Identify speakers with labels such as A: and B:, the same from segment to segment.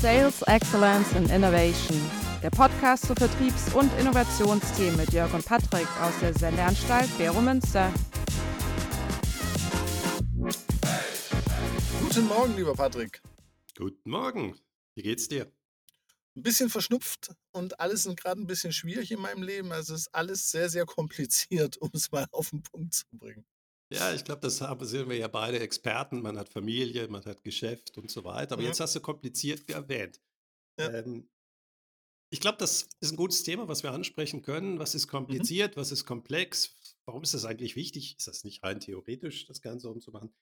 A: Sales Excellence and Innovation, der Podcast zu Vertriebs- und Innovationsthemen mit Jörg und Patrick aus der Sendeanstalt Bero Münster.
B: Guten Morgen, lieber Patrick.
C: Guten Morgen. Wie geht's dir?
B: Ein bisschen verschnupft und alles sind gerade ein bisschen schwierig in meinem Leben. Also es ist alles sehr, sehr kompliziert, um es mal auf den Punkt zu bringen.
C: Ja, ich glaube, das haben, sind wir ja beide Experten. Man hat Familie, man hat Geschäft und so weiter. Aber
B: Ja.
C: jetzt hast du kompliziert erwähnt.
B: Ja.
C: Ähm, ich glaube, das ist ein gutes Thema, was wir ansprechen können. Was ist
B: Mhm.
C: kompliziert? Was ist komplex? Warum ist das eigentlich wichtig? Ist das nicht rein theoretisch, das Ganze umzumachen?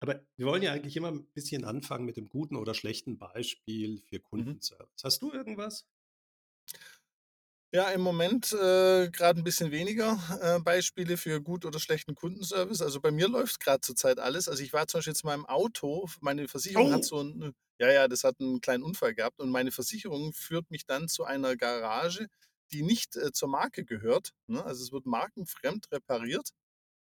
C: Aber wir wollen ja eigentlich immer ein bisschen anfangen mit dem guten oder schlechten Beispiel für Kundenservice. Hast du irgendwas?
B: Ja, im Moment äh, gerade ein bisschen weniger äh, Beispiele für gut oder schlechten Kundenservice. Also bei mir läuft gerade zurzeit alles. Also ich war zum Beispiel jetzt in meinem Auto, meine Versicherung
C: Oh.
B: hat so ein, ja, ja, das hat einen kleinen Unfall gehabt und meine Versicherung führt mich dann zu einer Garage, die nicht äh, zur Marke gehört. Ne? Also es wird markenfremd repariert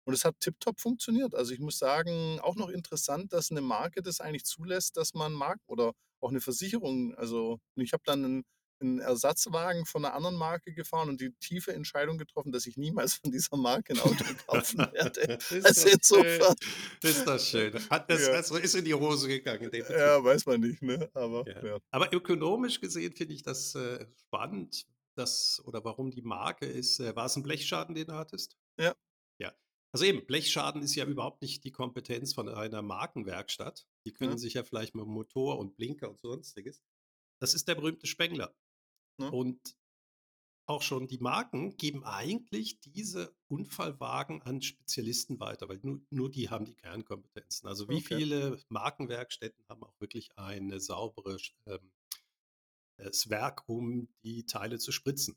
B: und es hat tiptop funktioniert. Also ich muss sagen, auch noch interessant, dass eine Marke das eigentlich zulässt, dass man Marken oder auch eine Versicherung, also ich habe dann einen einen Ersatzwagen von einer anderen Marke gefahren und die tiefe Entscheidung getroffen, dass ich niemals von dieser Marke ein Auto kaufen werde.
C: ist
B: Also
C: das
B: insofern,
C: schön. Ist das schön. Hat das,
B: Ja.
C: also ist in die Hose gegangen.
B: ja, weiß man nicht, ne? Aber
C: Ja.
B: ja.
C: Aber ökonomisch gesehen finde ich das äh, spannend, dass, oder warum die Marke ist. Äh, war es ein Blechschaden, den du hattest?
B: Ja.
C: Ja. Also eben, Blechschaden ist ja überhaupt nicht die Kompetenz von einer Markenwerkstatt. Die können
B: Ja.
C: sich ja vielleicht mit Motor und Blinker und sonstiges. Das ist der berühmte Spengler.
B: Ja.
C: Und auch schon die Marken geben eigentlich diese Unfallwagen an Spezialisten weiter, weil nur, nur die haben die Kernkompetenzen. Also wie
B: Okay.
C: viele Markenwerkstätten haben auch wirklich eine saubere ähm, das Werk, um die Teile zu spritzen.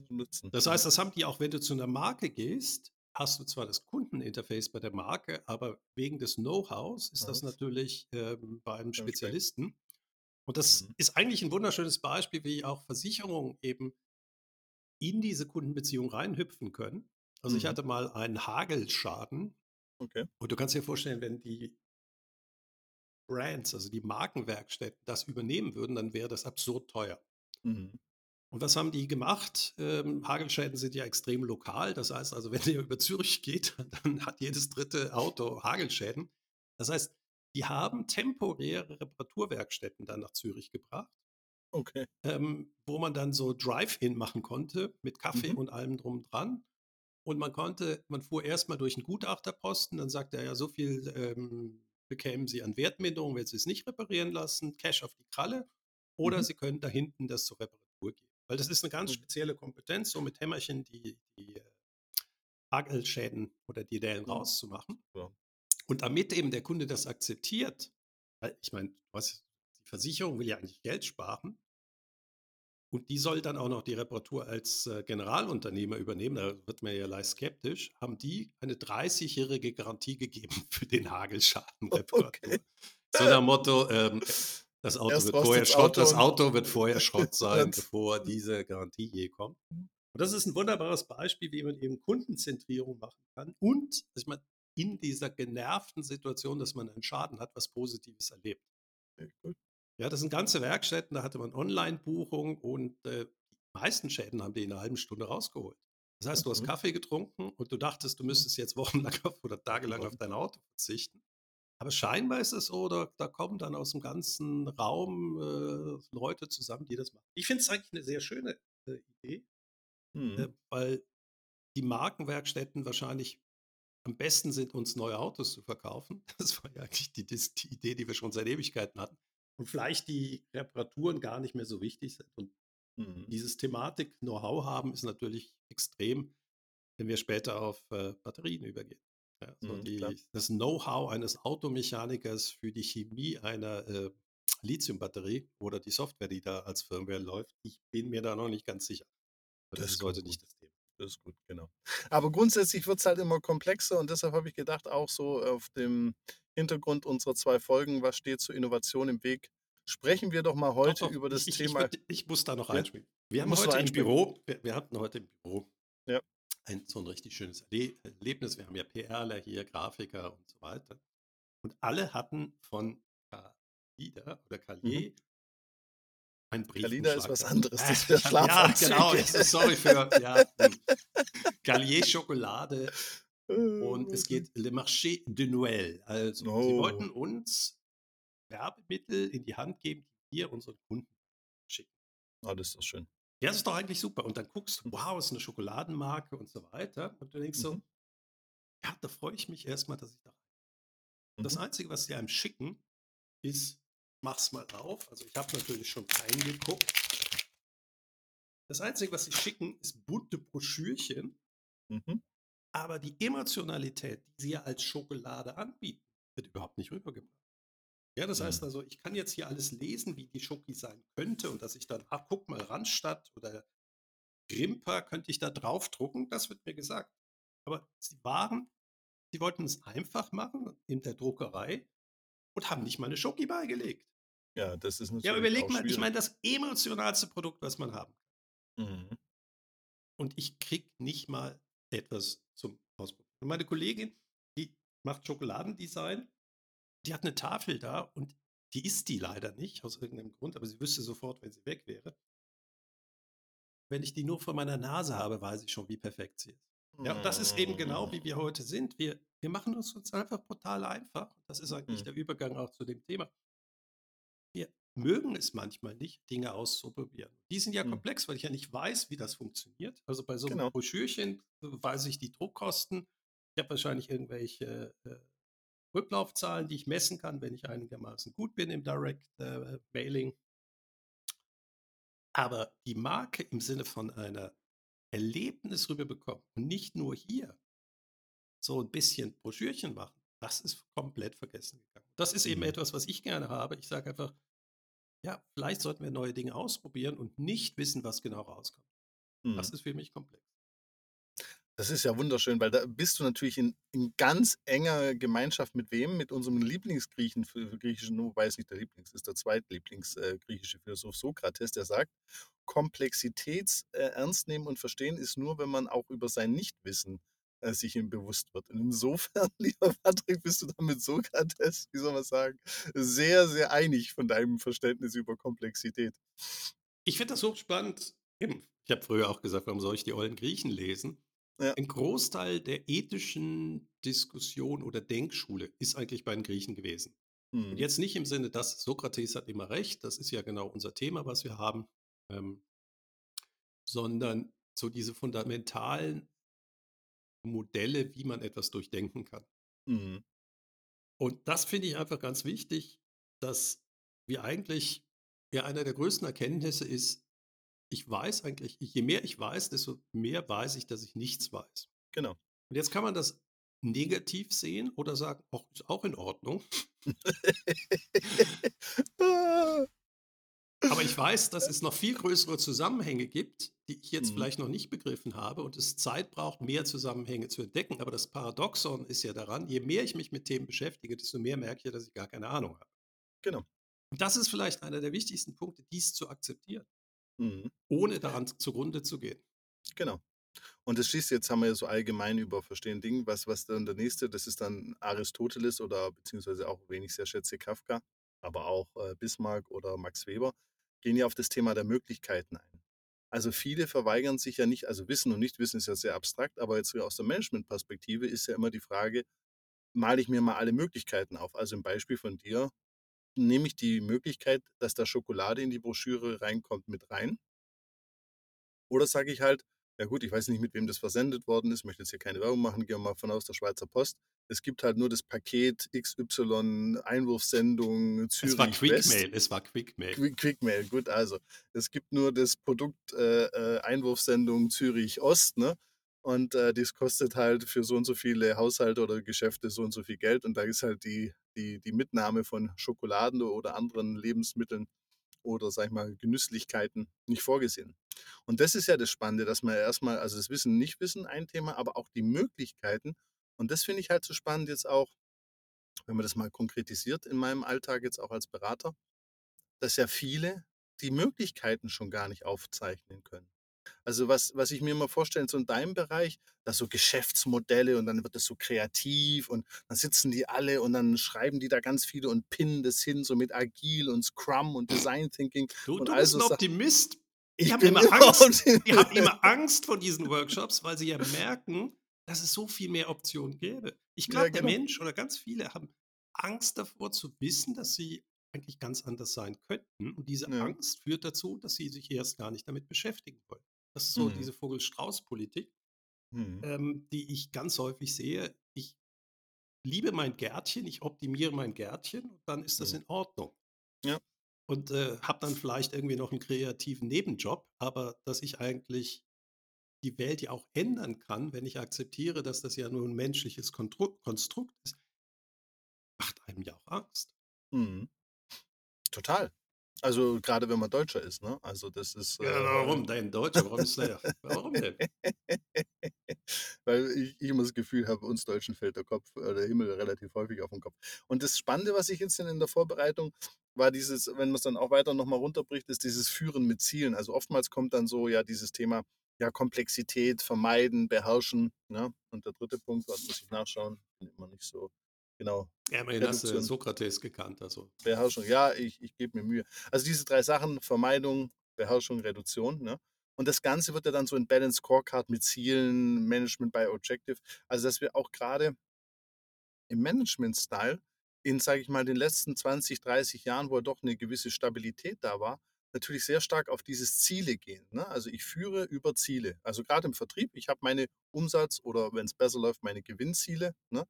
C: Das heißt, das haben die auch, wenn du zu einer Marke gehst, hast du zwar das Kundeninterface bei der Marke, aber wegen des Know-hows ist das
B: Was?
C: natürlich ähm, bei einem
B: Speck.
C: Spezialisten. Und das
B: Mhm.
C: ist eigentlich ein wunderschönes Beispiel, wie auch Versicherungen eben in diese Kundenbeziehung reinhüpfen können. Also ich
B: Mhm.
C: hatte mal einen Hagelschaden
B: Okay.
C: und du kannst dir vorstellen, wenn die Brands, also die Markenwerkstätten, das übernehmen würden, dann wäre das absurd teuer.
B: Mhm.
C: Und was haben die gemacht? Ähm, Hagelschäden sind ja extrem lokal. Das heißt also, wenn ihr über Zürich geht, dann hat jedes dritte Auto Hagelschäden. Das heißt, die haben temporäre Reparaturwerkstätten dann nach Zürich gebracht,
B: Okay.
C: ähm, wo man dann so Drive-In machen konnte mit Kaffee
B: Mhm.
C: und allem drum und dran. Und man konnte, man fuhr erstmal durch einen Gutachterposten, dann sagte er ja, so viel ähm, bekämen Sie an Wertminderung, wenn Sie es nicht reparieren lassen, Cash auf die Kralle. Oder
B: Mhm.
C: Sie können da hinten das zur Reparatur geben. Weil das ist eine ganz
B: Mhm.
C: spezielle Kompetenz, so mit Hämmerchen die, die äh, Hagelschäden oder die Dellen
B: Mhm.
C: rauszumachen.
B: Ja.
C: Und damit eben der Kunde das akzeptiert, weil ich meine, was, die Versicherung will ja eigentlich Geld sparen und die soll dann auch noch die Reparatur als äh, Generalunternehmer übernehmen, da wird man ja leicht skeptisch, haben die eine 30-jährige Garantie gegeben für den Hagelschadenreparatur.
B: Okay.
C: So nach Motto, ähm, das Auto
B: Erst
C: wird vorher Schrott,
B: Auto
C: das Auto wird vorher Schrott sein, bevor diese Garantie je kommt. Und das ist ein wunderbares Beispiel, wie man eben Kundenzentrierung machen kann und dass man in dieser genervten Situation, dass man einen Schaden hat, was Positives erlebt. Ja, das sind ganze Werkstätten, da hatte man Online-Buchung und äh, die meisten Schäden haben die in einer halben Stunde rausgeholt. Das heißt, du hast
B: Mhm.
C: Kaffee getrunken und du dachtest, du müsstest jetzt wochenlang auf, oder tagelang auf dein Auto verzichten. Aber scheinbar ist es so, da, da kommen dann aus dem ganzen Raum äh, Leute zusammen, die das machen. Ich finde es eigentlich eine sehr schöne äh, Idee,
B: Mhm.
C: äh, weil die Markenwerkstätten wahrscheinlich am besten sind, uns neue Autos zu verkaufen. Das war ja eigentlich die, die, die Idee, die wir schon seit Ewigkeiten hatten. Und vielleicht die Reparaturen gar nicht mehr so wichtig sind. Und
B: Mhm.
C: dieses Thematik Know-how haben ist natürlich extrem, wenn wir später auf äh, Batterien übergehen. Ja, so
B: Mhm,
C: die, das Know-how eines Automechanikers für die Chemie einer äh, Lithiumbatterie oder die Software, die da als Firmware läuft, ich bin mir da noch nicht ganz sicher. Das,
B: Das
C: ist heute nicht das.
B: Das ist gut, genau. Aber grundsätzlich wird es halt immer komplexer und deshalb habe ich gedacht, auch so auf dem Hintergrund unserer zwei Folgen, was steht zur Innovation im Weg, sprechen wir doch mal heute
C: Doch, doch,
B: über das
C: ich,
B: Thema.
C: Ich, ich muss da noch einspielen. Wir haben heute im. Büro, wir, wir hatten heute im Büro
B: Ja.
C: ein so ein richtig schönes Erle Erlebnis. Wir haben ja PRler hier, Grafiker und so weiter. Und alle hatten von Kalida oder Kalier Ein Brief.
B: Kalida ist was anderes. Das
C: Äh, ich hab- ja, genau. Ich, sorry für ja, hm. Gallier Schokolade und es geht Le Marché de Noël. Also, sie
B: Oh.
C: wollten uns Werbemittel in die Hand geben, die wir unseren Kunden schicken.
B: Oh, das ist doch schön.
C: Ja, das ist doch eigentlich super. Und dann guckst du,
B: Mhm.
C: wow, ist eine Schokoladenmarke und so weiter. Und du denkst so,
B: Mhm.
C: ja, da freue ich mich erstmal, dass ich da. Das
B: Mhm.
C: Einzige, was sie einem schicken, ist, mach's mal auf. Also ich habe natürlich schon reingeguckt. Das Einzige, was sie schicken, ist bunte Broschürchen,
B: Mhm.
C: aber die Emotionalität, die sie ja als Schokolade anbieten, wird überhaupt nicht rübergebracht. Ja, das heißt
B: Mhm.
C: also, ich kann jetzt hier alles lesen, wie die Schoki sein könnte und dass ich dann, ach, guck mal, Randstadt oder Grimper könnte ich da draufdrucken, das wird mir gesagt. Aber sie waren, sie wollten es einfach machen in der Druckerei und haben nicht mal eine Schoki beigelegt.
B: Ja, das ist natürlich
C: Ja, aber überleg mal, ich meine, das emotionalste Produkt, was man haben.
B: Mhm.
C: Und ich krieg nicht mal etwas zum Ausprobieren. Und meine Kollegin, die macht Schokoladendesign, die hat eine Tafel da und die isst die leider nicht, aus irgendeinem Grund, aber sie wüsste sofort, wenn sie weg wäre. Wenn ich die nur vor meiner Nase habe, weiß ich schon, wie perfekt sie ist. Ja, und das ist eben genau, wie wir heute sind. Wir, wir machen es uns einfach brutal einfach. Das ist eigentlich
B: Mhm.
C: der Übergang auch zu dem Thema. Wir mögen es manchmal nicht, Dinge auszuprobieren. Die sind ja
B: Mhm.
C: komplex, weil ich ja nicht weiß, wie das funktioniert. Also bei so einem
B: Genau.
C: Broschürchen weiß ich die Druckkosten. Ich habe wahrscheinlich irgendwelche äh, Rücklaufzahlen, die ich messen kann, wenn ich einigermaßen gut bin im Direct äh, Mailing. Aber die Marke im Sinne von einer Erlebnis rüberbekommen und nicht nur hier so ein bisschen Broschürchen machen, das ist komplett vergessen gegangen. Das ist eben
B: Mhm.
C: etwas, was ich gerne habe. Ich sage einfach, ja, vielleicht sollten wir neue Dinge ausprobieren und nicht wissen, was genau rauskommt.
B: Mhm.
C: Das ist für mich komplex.
B: Das ist ja wunderschön, weil da bist du natürlich in, in ganz enger Gemeinschaft mit wem? Mit unserem Lieblingsgriechen, für, für griechischen, wobei es nicht der Lieblings ist, der zweitlieblings äh, Philosoph Sokrates, der sagt, Komplexität äh, ernst nehmen und verstehen ist nur, wenn man auch über sein Nichtwissen äh, sich ihm bewusst wird. Und insofern, lieber Patrick, bist du da mit Sokrates, wie soll man sagen, sehr, sehr einig von deinem Verständnis über Komplexität.
C: Ich finde das hochspannend. Ich habe früher auch gesagt, warum soll ich die ollen Griechen lesen?
B: Ja.
C: Ein Großteil der ethischen Diskussion oder Denkschule ist eigentlich bei den Griechen gewesen. Und
B: Hm.
C: jetzt nicht im Sinne, dass Sokrates hat immer recht, das ist ja genau unser Thema, was wir haben, ähm, sondern so diese fundamentalen Modelle, wie man etwas durchdenken kann.
B: Hm.
C: Und das finde ich einfach ganz wichtig, dass wir eigentlich, ja, einer der größten Erkenntnisse ist, ich weiß eigentlich, je mehr ich weiß, desto mehr weiß ich, dass ich nichts weiß.
B: Genau.
C: Und jetzt kann man das negativ sehen oder sagen, auch ist auch in Ordnung.
B: Ah.
C: Aber ich weiß, dass es noch viel größere Zusammenhänge gibt, die ich jetzt
B: Mhm.
C: vielleicht noch nicht begriffen habe und es Zeit braucht, mehr Zusammenhänge zu entdecken. Aber das Paradoxon ist ja daran, je mehr ich mich mit Themen beschäftige, desto mehr merke ich, dass ich gar keine Ahnung habe.
B: Genau.
C: Und das ist vielleicht einer der wichtigsten Punkte, dies zu akzeptieren,
B: Mhm.
C: ohne daran zugrunde zu gehen.
B: Genau. Und das schließt jetzt, haben wir ja so allgemein über Verstehen Ding, was, was dann der nächste, das ist dann Aristoteles oder beziehungsweise auch, wen ich sehr schätze, Kafka, aber auch äh, Bismarck oder Max Weber, gehen ja auf das Thema der Möglichkeiten ein. Also viele verweigern sich ja nicht, also Wissen und Nichtwissen ist ja sehr abstrakt, aber jetzt aus der Management-Perspektive ist ja immer die Frage, male ich mir mal alle Möglichkeiten auf. Also im Beispiel von dir nehme ich die Möglichkeit, dass da Schokolade in die Broschüre reinkommt, mit rein. Oder sage ich halt, ja gut, ich weiß nicht, mit wem das versendet worden ist, möchte jetzt hier keine Werbung machen, gehen wir mal von aus der Schweizer Post. Es gibt halt nur das Paket XY Einwurfsendung Zürich
C: es war. Quickmail, es war Quickmail.
B: Quick, Quickmail, gut, also. Es gibt nur das Produkt äh, äh, Einwurfsendung Zürich Ost, ne? Und äh, das kostet halt für so und so viele Haushalte oder Geschäfte so und so viel Geld. Und da ist halt die, die, die Mitnahme von Schokoladen oder anderen Lebensmitteln oder, sag ich mal, Genüsslichkeiten nicht vorgesehen. Und das ist ja das Spannende, dass man erstmal, also das Wissen, Nicht-Wissen ein Thema, aber auch die Möglichkeiten. Und das finde ich halt so spannend jetzt auch, wenn man das mal konkretisiert in meinem Alltag jetzt auch als Berater, dass ja viele die Möglichkeiten schon gar nicht aufzeichnen können. Also was, was ich mir immer vorstelle, so in deinem Bereich, dass so Geschäftsmodelle und dann wird es so kreativ und dann sitzen die alle und dann schreiben die da ganz viele und pinnen das hin, so mit Agil und Scrum und Design Thinking.
C: Du,
B: und
C: du
B: all
C: bist ein. Optimist.
B: Ich
C: haben,
B: bin
C: immer Angst, haben
B: Optimist.
C: immer Angst vor diesen Workshops, weil sie ja merken, dass es so viel mehr Optionen gäbe. Ich
B: Ja,
C: glaube, der
B: genau.
C: Mensch oder ganz viele haben Angst davor zu wissen, dass sie eigentlich ganz anders sein könnten. Und diese
B: Ja.
C: Angst führt dazu, dass sie sich erst gar nicht damit beschäftigen wollen. Das ist so
B: Mhm.
C: diese Vogel-Strauß-Politik,
B: Mhm.
C: ähm, die ich ganz häufig sehe. Ich liebe mein Gärtchen, ich optimiere mein Gärtchen und dann ist das
B: Mhm.
C: in Ordnung.
B: Ja.
C: Und äh, habe dann vielleicht irgendwie noch einen kreativen Nebenjob, aber dass ich eigentlich die Welt ja auch ändern kann, wenn ich akzeptiere, dass das ja nur ein menschliches Konstrukt ist, macht einem ja auch Angst.
B: Mhm. Total. Also gerade wenn man Deutscher ist, ne? Also das ist.
C: Ja,
B: Äh,
C: warum denn Deutscher? Warum ist der? Warum denn?
B: Weil ich, ich immer das Gefühl habe, uns Deutschen fällt der Kopf, äh, der Himmel relativ häufig auf den Kopf. Und das Spannende, was ich jetzt in der Vorbereitung war dieses, wenn man es dann auch weiter nochmal runterbricht, ist dieses Führen mit Zielen. Also oftmals kommt dann so ja dieses Thema ja Komplexität, vermeiden, beherrschen. Ne? Und der dritte Punkt, was muss ich nachschauen, bin immer nicht so genau.
C: Ja, immerhin hast du. Sokrates gekannt. Also.
B: Beherrschung, ja, ich, ich gebe mir Mühe. Also diese drei Sachen, Vermeidung, Beherrschung, Reduktion. Ne? Und das Ganze wird ja dann so in Balance Scorecard mit Zielen, Management by Objective. Also dass wir auch gerade im Management-Style in, sage ich mal, den letzten 20, 30 Jahren, wo ja doch eine gewisse Stabilität da war, natürlich sehr stark auf dieses Ziele gehen. Ne? Also ich führe über Ziele. Also gerade im Vertrieb, ich habe meine Umsatz- oder wenn es besser läuft, meine Gewinnziele. Ne?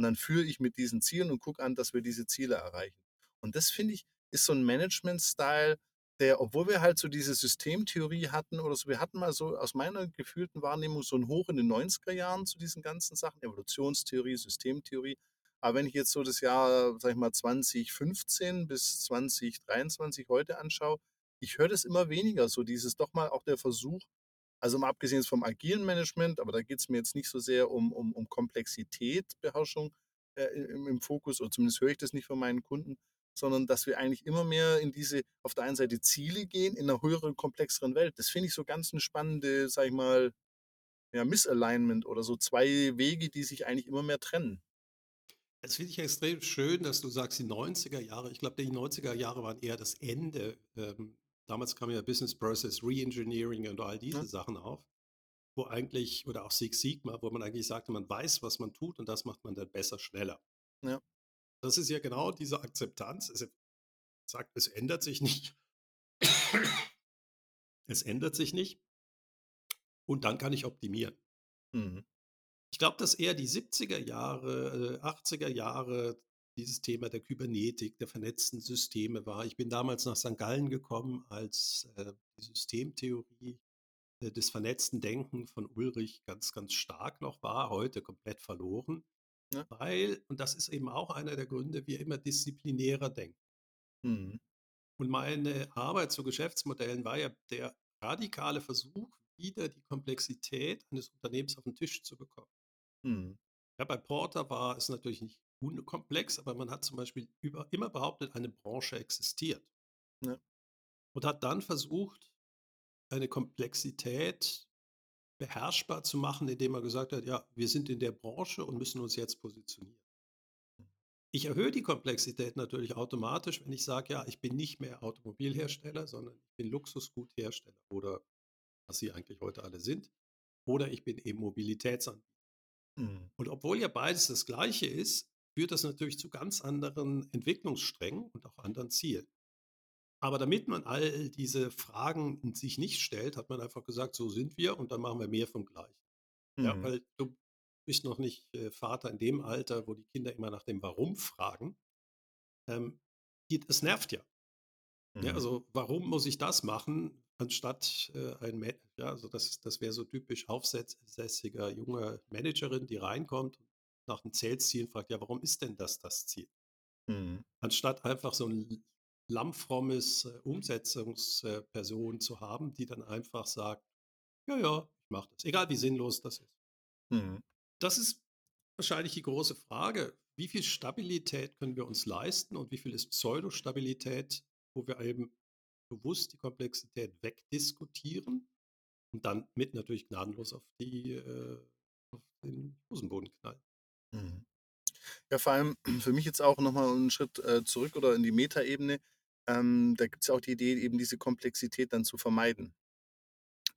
B: Und dann führe ich mit diesen Zielen und gucke an, dass wir diese Ziele erreichen. Und das finde ich, ist so ein Management-Style, der, obwohl wir halt so diese Systemtheorie hatten oder so, wir hatten mal so aus meiner gefühlten Wahrnehmung so ein Hoch in den 90er Jahren zu diesen ganzen Sachen, Evolutionstheorie, Systemtheorie. Aber wenn ich jetzt so das Jahr, sag ich mal, 2015 bis 2023 heute anschaue, ich höre das immer weniger, so dieses doch mal auch der Versuch, also mal abgesehen vom agilen Management, aber da geht es mir jetzt nicht so sehr um, um, um Komplexität, Beherrschung äh, im, im Fokus, oder zumindest höre ich das nicht von meinen Kunden, sondern dass wir eigentlich immer mehr in diese, auf der einen Seite Ziele gehen, in einer höheren, komplexeren Welt. Das finde ich so ganz eine spannende, sag ich mal, ja, Misalignment oder so zwei Wege, die sich eigentlich immer mehr trennen.
C: Das finde ich extrem schön, dass du sagst, die 90er Jahre. Ich glaube, die 90er Jahre waren eher das Ende. Ähm, damals kam ja Business Process Reengineering und all diese
B: Ja.
C: Sachen auf, wo eigentlich, oder auch Six Sigma, wo man eigentlich sagte, man weiß, was man tut und das macht man dann besser, schneller.
B: Ja.
C: Das ist ja genau diese Akzeptanz. Es sagt, es ändert sich nicht. es ändert sich nicht. Und dann kann ich optimieren.
B: Mhm.
C: Ich glaube, dass eher die 70er Jahre, äh, 80er Jahre dieses Thema der Kybernetik, der vernetzten Systeme war. Ich bin damals nach St. Gallen gekommen, als äh, die Systemtheorie äh, des vernetzten Denken von Ulrich ganz, ganz stark noch war, heute komplett verloren.
B: Ja.
C: Weil, und das ist eben auch einer der Gründe, wir immer disziplinärer denken.
B: Mhm.
C: Und meine Arbeit zu Geschäftsmodellen war ja der radikale Versuch, wieder die Komplexität eines Unternehmens auf den Tisch zu bekommen.
B: Mhm.
C: Ja, bei Porter war es natürlich nicht unkomplex, aber man hat zum Beispiel über, immer behauptet, eine Branche existiert.
B: Ja.
C: Und hat dann versucht, eine Komplexität beherrschbar zu machen, indem man gesagt hat, ja, wir sind in der Branche und müssen uns jetzt positionieren. Ich erhöhe die Komplexität natürlich automatisch, wenn ich sage, ja, ich bin nicht mehr Automobilhersteller, sondern ich bin Luxusguthersteller oder was sie eigentlich heute alle sind. Oder ich bin eben Mobilitätsanbieter.
B: Mhm.
C: Und obwohl ja beides das gleiche ist, führt das natürlich zu ganz anderen Entwicklungssträngen und auch anderen Zielen. Aber damit man all diese Fragen sich nicht stellt, hat man einfach gesagt, so sind wir und dann machen wir mehr vom Gleichen. Ja,
B: Mhm.
C: weil du bist noch nicht äh, Vater in dem Alter, wo die Kinder immer nach dem Warum fragen. Ähm, das nervt ja. Ja,
B: Mhm.
C: also warum muss ich das machen, anstatt äh, ein, Ma- ja, also das, das wäre so typisch aufsässiger junger Managerin, die reinkommt und nach dem Sales-Ziel fragt, ja, warum ist denn das das Ziel?
B: Mhm.
C: Anstatt einfach so ein lammfrommes äh, Umsetzungsperson zu haben, die dann einfach sagt, ja, ja, ich mache das, egal wie sinnlos das ist.
B: Mhm.
C: Das ist wahrscheinlich die große Frage. Wie viel Stabilität können wir uns leisten und wie viel ist Pseudostabilität, wo wir eben bewusst die Komplexität wegdiskutieren und dann mit natürlich gnadenlos auf, die, äh, auf den Hosenboden knallen.
B: Mhm. Ja, vor allem für mich jetzt auch nochmal einen Schritt äh, zurück oder in die Metaebene. Ähm, da gibt es ja auch die Idee, eben diese Komplexität dann zu vermeiden.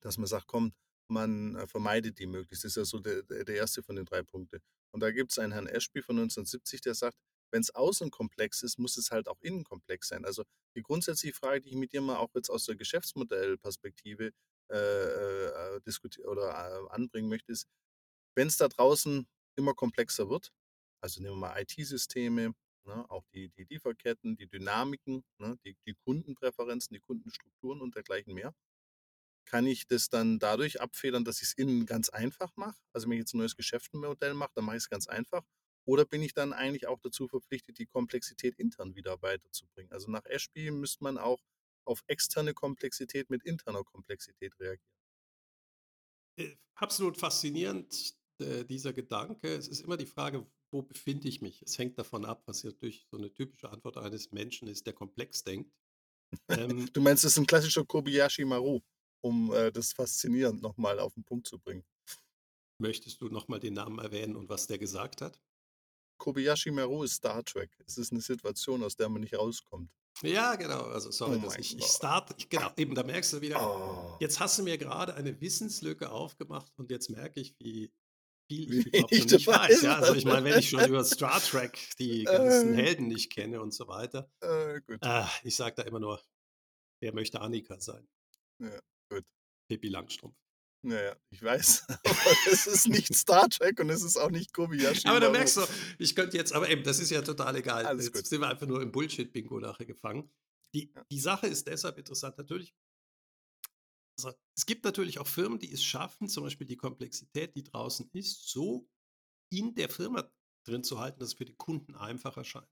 B: Dass man sagt, komm, man äh, vermeidet die möglichst. Das ist ja so der, der der erste von den drei Punkten. Und da gibt es einen Herrn Ashby von 1970, der sagt, wenn es außen komplex ist, muss es halt auch innen komplex sein. Also die grundsätzliche Frage, die ich mit dir mal auch jetzt aus der Geschäftsmodellperspektive äh, äh, diskutieren oder äh, anbringen möchte, ist, wenn es da draußen immer komplexer wird, also nehmen wir mal IT-Systeme, ne, auch die, die Lieferketten, die Dynamiken, ne, die, die Kundenpräferenzen, die Kundenstrukturen und dergleichen mehr, kann ich das dann dadurch abfedern, dass ich es innen ganz einfach mache? Also wenn ich jetzt ein neues Geschäftsmodell mache, dann mache ich es ganz einfach. Oder bin ich dann eigentlich auch dazu verpflichtet, die Komplexität intern wieder weiterzubringen? Also nach Ashby müsste man auch auf externe Komplexität mit interner Komplexität reagieren.
C: Äh, absolut faszinierend, äh, dieser Gedanke. Es ist immer die Frage, wo befinde ich mich? Es hängt davon ab, was durch so eine typische Antwort eines Menschen ist, der komplex denkt. Ähm,
B: Du meinst, es ist ein klassischer Kobayashi Maru, um äh, das faszinierend nochmal auf den Punkt zu bringen.
C: möchtest du nochmal den Namen erwähnen und was der gesagt hat?
B: Kobayashi Maru ist Star Trek. Es ist eine Situation, aus der man nicht rauskommt.
C: Ja, genau. Also, sorry,
B: Oh
C: dass
B: mein
C: ich, ich start, ich, genau, eben, da merkst du wieder,
B: Oh.
C: jetzt hast du mir gerade eine Wissenslücke aufgemacht und jetzt merke ich, wie viel ich noch
B: du
C: nicht weiß.
B: weißt.
C: Ja, also ich meine, wenn ich schon über Star Trek die ganzen
B: Äh.
C: Helden nicht kenne und so weiter,
B: Äh,
C: ah, ich sage da immer nur, wer möchte Annika sein?
B: Ja, gut.
C: Pippi Langstrumpf.
B: Naja, ich weiß. Aber es ist nicht Star Trek und es ist auch nicht Kobayashi
C: Aber da merkst du, ich könnte jetzt, aber eben, das ist ja total egal.
B: Alles
C: Jetzt
B: gut.
C: sind wir einfach nur im Bullshit-Bingo nachher gefangen. Die,
B: Ja.
C: die Sache ist deshalb interessant. Natürlich, also es gibt natürlich auch Firmen, die es schaffen, zum Beispiel die Komplexität, die draußen ist, so in der Firma drin zu halten, dass es für die Kunden einfach erscheint.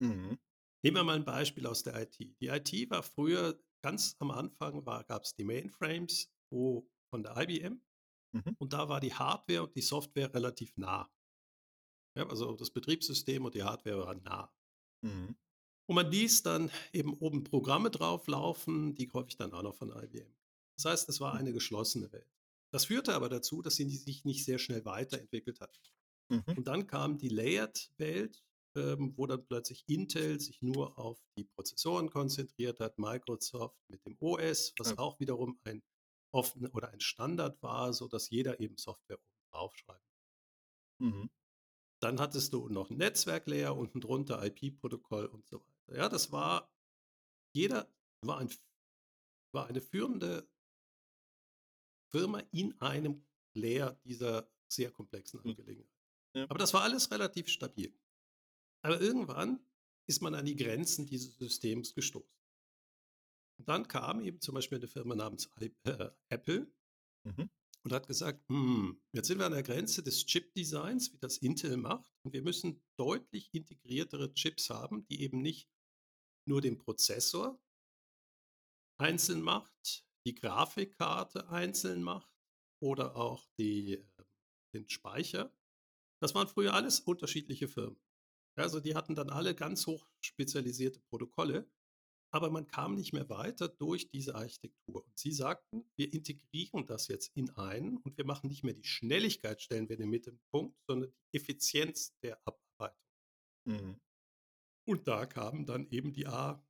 B: Mhm.
C: Nehmen wir mal ein Beispiel aus der IT. Die IT war früher, ganz am Anfang gab es die Mainframes wo, von der IBM
B: Mhm.
C: und da war die Hardware und die Software relativ nah. Ja, also das Betriebssystem und die Hardware waren nah.
B: Mhm.
C: Und man ließ dann eben oben Programme drauflaufen, die häufig dann auch noch von IBM. Das heißt, es war eine geschlossene Welt. Das führte aber dazu, dass sie sich nicht sehr schnell weiterentwickelt hat.
B: Mhm.
C: Und dann kam die Layered-Welt, ähm, wo dann plötzlich Intel sich nur auf die Prozessoren konzentriert hat, Microsoft mit dem OS, was
B: Ja.
C: auch wiederum ein offen oder ein Standard war, sodass jeder eben Software oben draufschreibt.
B: Mhm.
C: Dann hattest du noch ein Netzwerklayer unten drunter, IP-Protokoll und so weiter. Ja, das war, jeder war, ein, war eine führende Firma in einem Layer dieser sehr komplexen
B: Mhm.
C: Angelegenheit.
B: Ja.
C: Aber das war alles relativ stabil. Aber irgendwann ist man an die Grenzen dieses Systems gestoßen. Und dann kam eben zum Beispiel eine Firma namens äh, Apple
B: Mhm.
C: und hat gesagt, hm, jetzt sind wir an der Grenze des Chip-Designs, wie das Intel macht, und wir müssen deutlich integriertere Chips haben, die eben nicht nur den Prozessor einzeln macht, die Grafikkarte einzeln macht oder auch die, äh, den Speicher. Das waren früher alles unterschiedliche Firmen. Also die hatten dann alle ganz hoch spezialisierte Protokolle, aber man kam nicht mehr weiter durch diese Architektur. Und sie sagten, wir integrieren das jetzt in einen und wir machen nicht mehr die Schnelligkeit, stellen wir in den Mittelpunkt, sondern die Effizienz der Abarbeitung.
B: Mhm.
C: Und da kamen dann eben die A,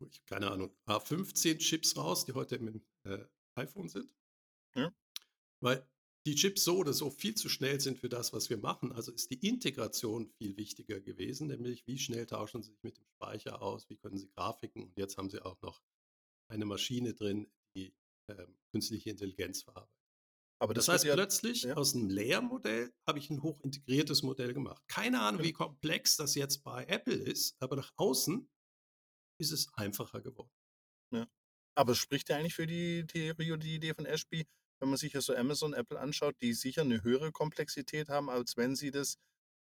C: ich, keine Ahnung, A15 Chips raus, die heute im äh, iPhone sind.
B: Ja.
C: Weil die Chips so oder so viel zu schnell sind für das, was wir machen. Also ist die Integration viel wichtiger gewesen, nämlich wie schnell tauschen sie sich mit dem Speicher aus, wie können sie Grafiken und jetzt haben sie auch noch eine Maschine drin, die ähm, künstliche Intelligenz verarbeitet.
B: Aber
C: Das,
B: das,
C: heißt,
B: ja,
C: plötzlich
B: ja.
C: aus einem Layer-Modell habe ich ein hochintegriertes Modell gemacht. Keine Ahnung, wie komplex das jetzt bei Apple ist, aber nach außen ist es einfacher geworden.
B: aber es spricht ja eigentlich für die Theorie oder die Idee von Ashby, wenn man sich ja so Amazon, Apple anschaut, die sicher eine höhere Komplexität haben, als wenn sie das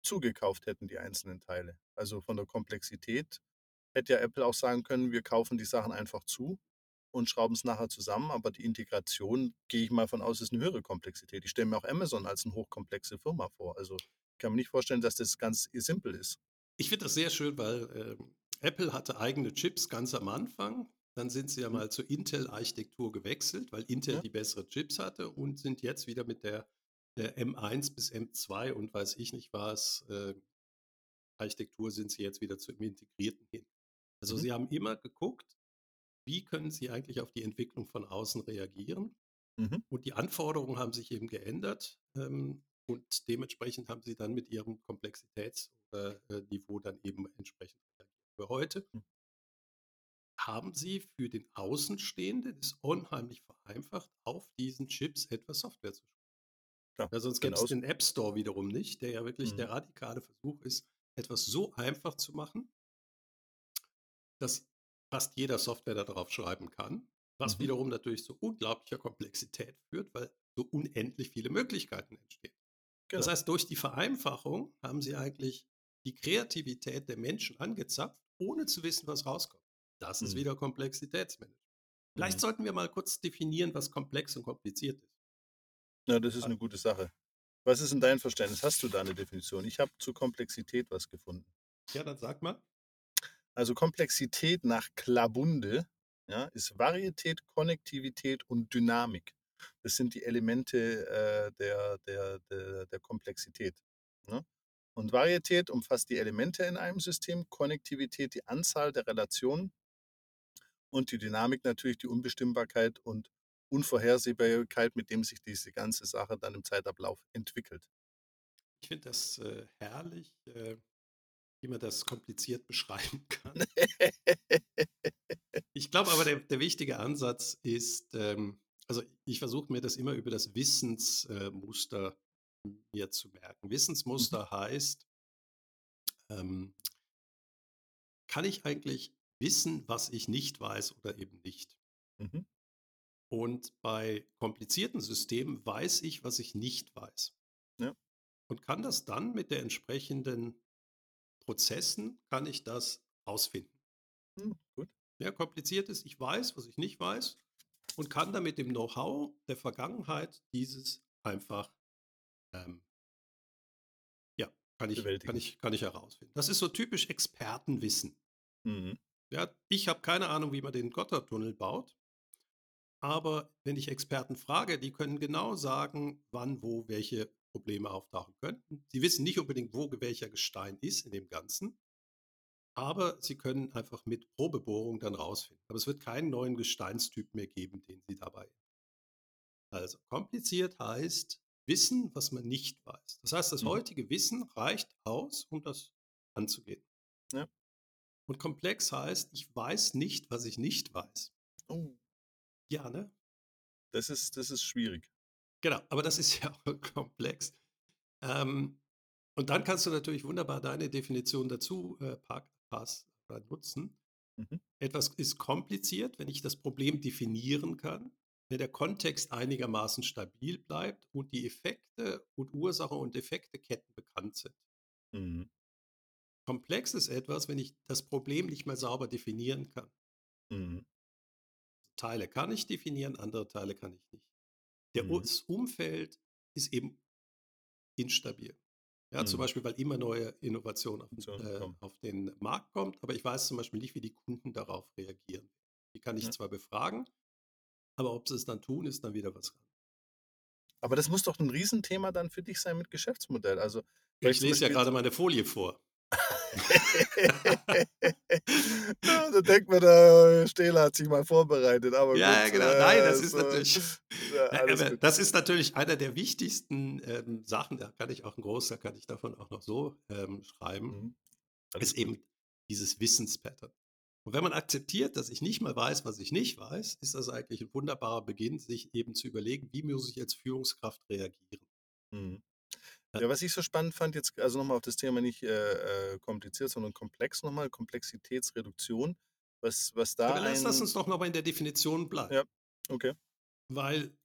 B: zugekauft hätten, die einzelnen Teile. Also von der Komplexität hätte ja Apple auch sagen können, wir kaufen die Sachen einfach zu und schrauben es nachher zusammen, aber die Integration, gehe ich mal von aus, ist eine höhere Komplexität. Ich stelle mir auch Amazon als eine hochkomplexe Firma vor. Also ich kann mir nicht vorstellen, dass das ganz simpel ist.
C: Ich finde das sehr schön, weil ähm, Apple hatte eigene Chips ganz am Anfang. dann sind sie ja
B: Mhm.
C: mal zur Intel-Architektur gewechselt, weil Intel
B: Ja.
C: die bessere Chips hatte und sind jetzt wieder mit der, der M1 bis M2 und weiß ich nicht was, äh, Architektur sind sie jetzt wieder zum Integrierten hin. Also
B: Mhm.
C: sie haben immer geguckt, wie können sie eigentlich auf die Entwicklung von außen reagieren.
B: Mhm.
C: Und die Anforderungen haben sich eben geändert ähm, und dementsprechend haben sie dann mit ihrem Komplexitätsniveau dann eben entsprechend. Für heute
B: Mhm.
C: haben sie für den Außenstehenden es unheimlich vereinfacht, auf diesen Chips etwas Software zu schreiben.
B: Klar,
C: Ja, sonst gäbe es den App Store wiederum nicht, der ja wirklich
B: Mhm.
C: der radikale Versuch ist, etwas so einfach zu machen, dass fast jeder Software darauf schreiben kann, was
B: Mhm.
C: wiederum natürlich zu unglaublicher Komplexität führt, weil so unendlich viele Möglichkeiten entstehen. Das
B: Genau.
C: heißt, durch die Vereinfachung haben sie eigentlich die Kreativität der Menschen angezapft, ohne zu wissen, was rauskommt. Das ist
B: Mhm.
C: wieder Komplexitätsmanagement. Vielleicht
B: Mhm.
C: sollten wir mal kurz definieren, was komplex und kompliziert ist.
B: Ja, das ist eine gute Sache. Was ist in dein Verständnis? Hast du da eine Definition? Ich habe zu Komplexität was gefunden.
C: Ja, dann sag mal.
B: Also Komplexität nach Klabunde ja, ist Varietät, Konnektivität und Dynamik. Das sind die Elemente äh, der, der, der, der Komplexität. Ne? Und Varietät umfasst die Elemente in einem System, Konnektivität die Anzahl der Relationen und die Dynamik natürlich die Unbestimmbarkeit und Unvorhersehbarkeit, mit dem sich diese ganze Sache dann im Zeitablauf entwickelt.
C: Ich finde das äh, herrlich, äh, wie man das kompliziert beschreiben kann. Ich glaube aber, der, der wichtige Ansatz ist, ähm, also ich versuche mir das immer über das Wissensmuster äh, mir zu merken.
B: Mhm.
C: Wissensmuster heißt, ähm, kann ich eigentlich wissen, was ich nicht weiß oder eben nicht?
B: Mhm.
C: Und bei komplizierten Systemen weiß ich, was ich nicht weiß.
B: Ja.
C: Und kann das dann mit der entsprechenden Prozessen, kann ich das ausfinden.
B: Hm, gut.
C: Ja, kompliziert ist, ich weiß, was ich nicht weiß und kann dann mit dem Know-how der Vergangenheit dieses einfach, ähm, ja, kann ich, kann, ich, kann ich herausfinden. Das ist so typisch Expertenwissen.
B: Mhm.
C: Ja, ich habe keine Ahnung, wie man den Gotthardtunnel baut. Aber wenn ich Experten frage, die können genau sagen, wann, wo, welche Probleme auftauchen könnten. Sie wissen nicht unbedingt, wo welcher Gestein ist in dem Ganzen. Aber sie können einfach mit Probebohrung dann rausfinden. Aber es wird keinen neuen Gesteinstyp mehr geben, den sie dabei. Also kompliziert heißt Wissen, was man nicht weiß. Das heißt, das
B: Mhm.
C: heutige Wissen reicht aus, um das anzugehen.
B: Ja.
C: Und komplex heißt, ich weiß nicht, was ich nicht weiß.
B: Oh,
C: Ja, ne?
B: das ist, das ist schwierig.
C: Genau, aber das ist ja auch komplex. Ähm, und dann kannst du natürlich wunderbar deine Definition dazu äh, pass, nutzen.
B: Mhm.
C: Etwas ist kompliziert, wenn ich das Problem definieren kann, wenn der Kontext einigermaßen stabil bleibt und die Effekte und Ursache und Effekteketten bekannt sind.
B: Mhm.
C: Komplex ist etwas, wenn ich das Problem nicht mehr sauber definieren kann.
B: Mhm.
C: Teile kann ich definieren, andere Teile kann ich nicht. Der,
B: Mhm.
C: Das Umfeld ist eben instabil. Ja, zum
B: Mhm.
C: Beispiel, weil immer neue Innovation auf,
B: So,
C: äh, auf den Markt kommt, aber ich weiß zum Beispiel nicht, wie die Kunden darauf reagieren. Die kann ich
B: Ja.
C: zwar befragen, aber ob sie es dann tun, ist dann wieder was anderes.
B: Aber das muss doch ein Riesenthema dann für dich sein mit Geschäftsmodell. Also,
C: Ich lese ja gerade meine Folie vor.
B: ja, da denkt man, der Stähler hat sich mal vorbereitet. Aber
C: Ja,
B: gut,
C: genau.
B: äh,
C: Nein, das ist
B: so,
C: natürlich.
B: Ja,
C: das ist natürlich einer der wichtigsten ähm, Sachen. Da kann ich auch ein großer, kann ich davon auch noch so ähm, schreiben.
B: Mhm.
C: Ist
B: gut.
C: eben dieses Wissenspattern. Und wenn man akzeptiert, dass ich nicht mal weiß, was ich nicht weiß, ist das eigentlich ein wunderbarer Beginn, sich eben zu überlegen, wie muss ich als Führungskraft reagieren.
B: Mhm.
C: Ja.
B: Ja, was ich so spannend fand, jetzt also nochmal auf das Thema nicht äh, äh, kompliziert, sondern komplex nochmal, Komplexitätsreduktion. Was, was da
C: Aber lass,
B: ein,
C: lass uns doch noch mal in der Definition bleiben.
B: Ja. Okay.
C: Weil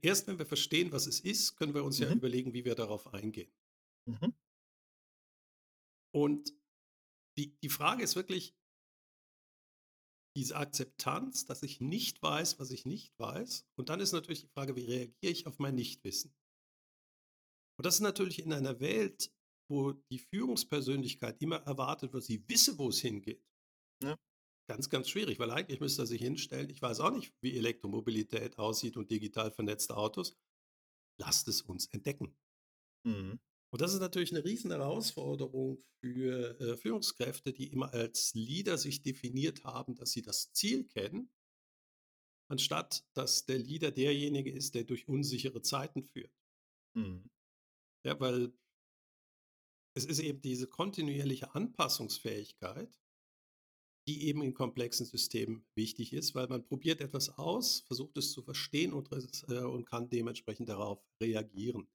C: erst wenn wir verstehen, was es ist, können wir uns ja
B: Mhm.
C: überlegen, wie wir darauf eingehen.
B: Mhm.
C: Und die, die Frage ist wirklich diese Akzeptanz, dass ich nicht weiß, was ich nicht weiß. Und dann ist natürlich die Frage, wie reagiere ich auf mein Nichtwissen? Und das ist natürlich in einer Welt, wo die Führungspersönlichkeit immer erwartet wird, sie wisse, wo es hingeht.
B: Ja.
C: ganz, ganz schwierig, weil eigentlich müsste er sich hinstellen, ich weiß auch nicht, wie Elektromobilität aussieht und digital vernetzte Autos. Lasst es uns entdecken.
B: Mhm.
C: Und das ist natürlich eine riesen Herausforderung für äh, Führungskräfte, die immer als Leader sich definiert haben, dass sie das Ziel kennen, anstatt dass der Leader derjenige ist, der durch unsichere Zeiten führt.
B: Mhm.
C: Ja, weil es ist eben diese kontinuierliche Anpassungsfähigkeit, die eben in komplexen Systemen wichtig ist, weil man probiert etwas aus, versucht es zu verstehen und, äh, und kann dementsprechend darauf reagieren.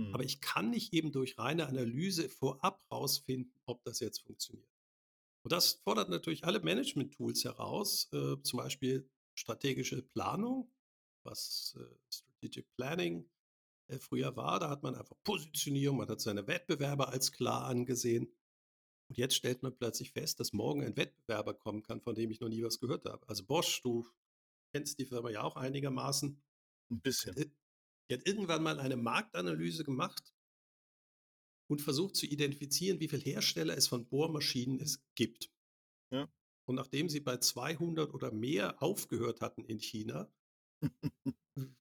B: Mhm.
C: Aber ich kann nicht eben durch reine Analyse vorab rausfinden, ob das jetzt funktioniert. Und das fordert natürlich alle Management-Tools heraus, äh, zum Beispiel strategische Planung, was äh, Strategic Planning äh, früher war. Da hat man einfach Positionierung, man hat seine Wettbewerber als klar angesehen. Und jetzt stellt man plötzlich fest, dass morgen ein Wettbewerber kommen kann, von dem ich noch nie was gehört habe. Also Bosch, du kennst die Firma ja auch einigermaßen.
B: Ein bisschen.
C: Die hat irgendwann mal eine Marktanalyse gemacht und versucht zu identifizieren, wie viele Hersteller es von Bohrmaschinen es gibt.
B: Ja.
C: Und nachdem sie bei 200 oder mehr aufgehört hatten in China,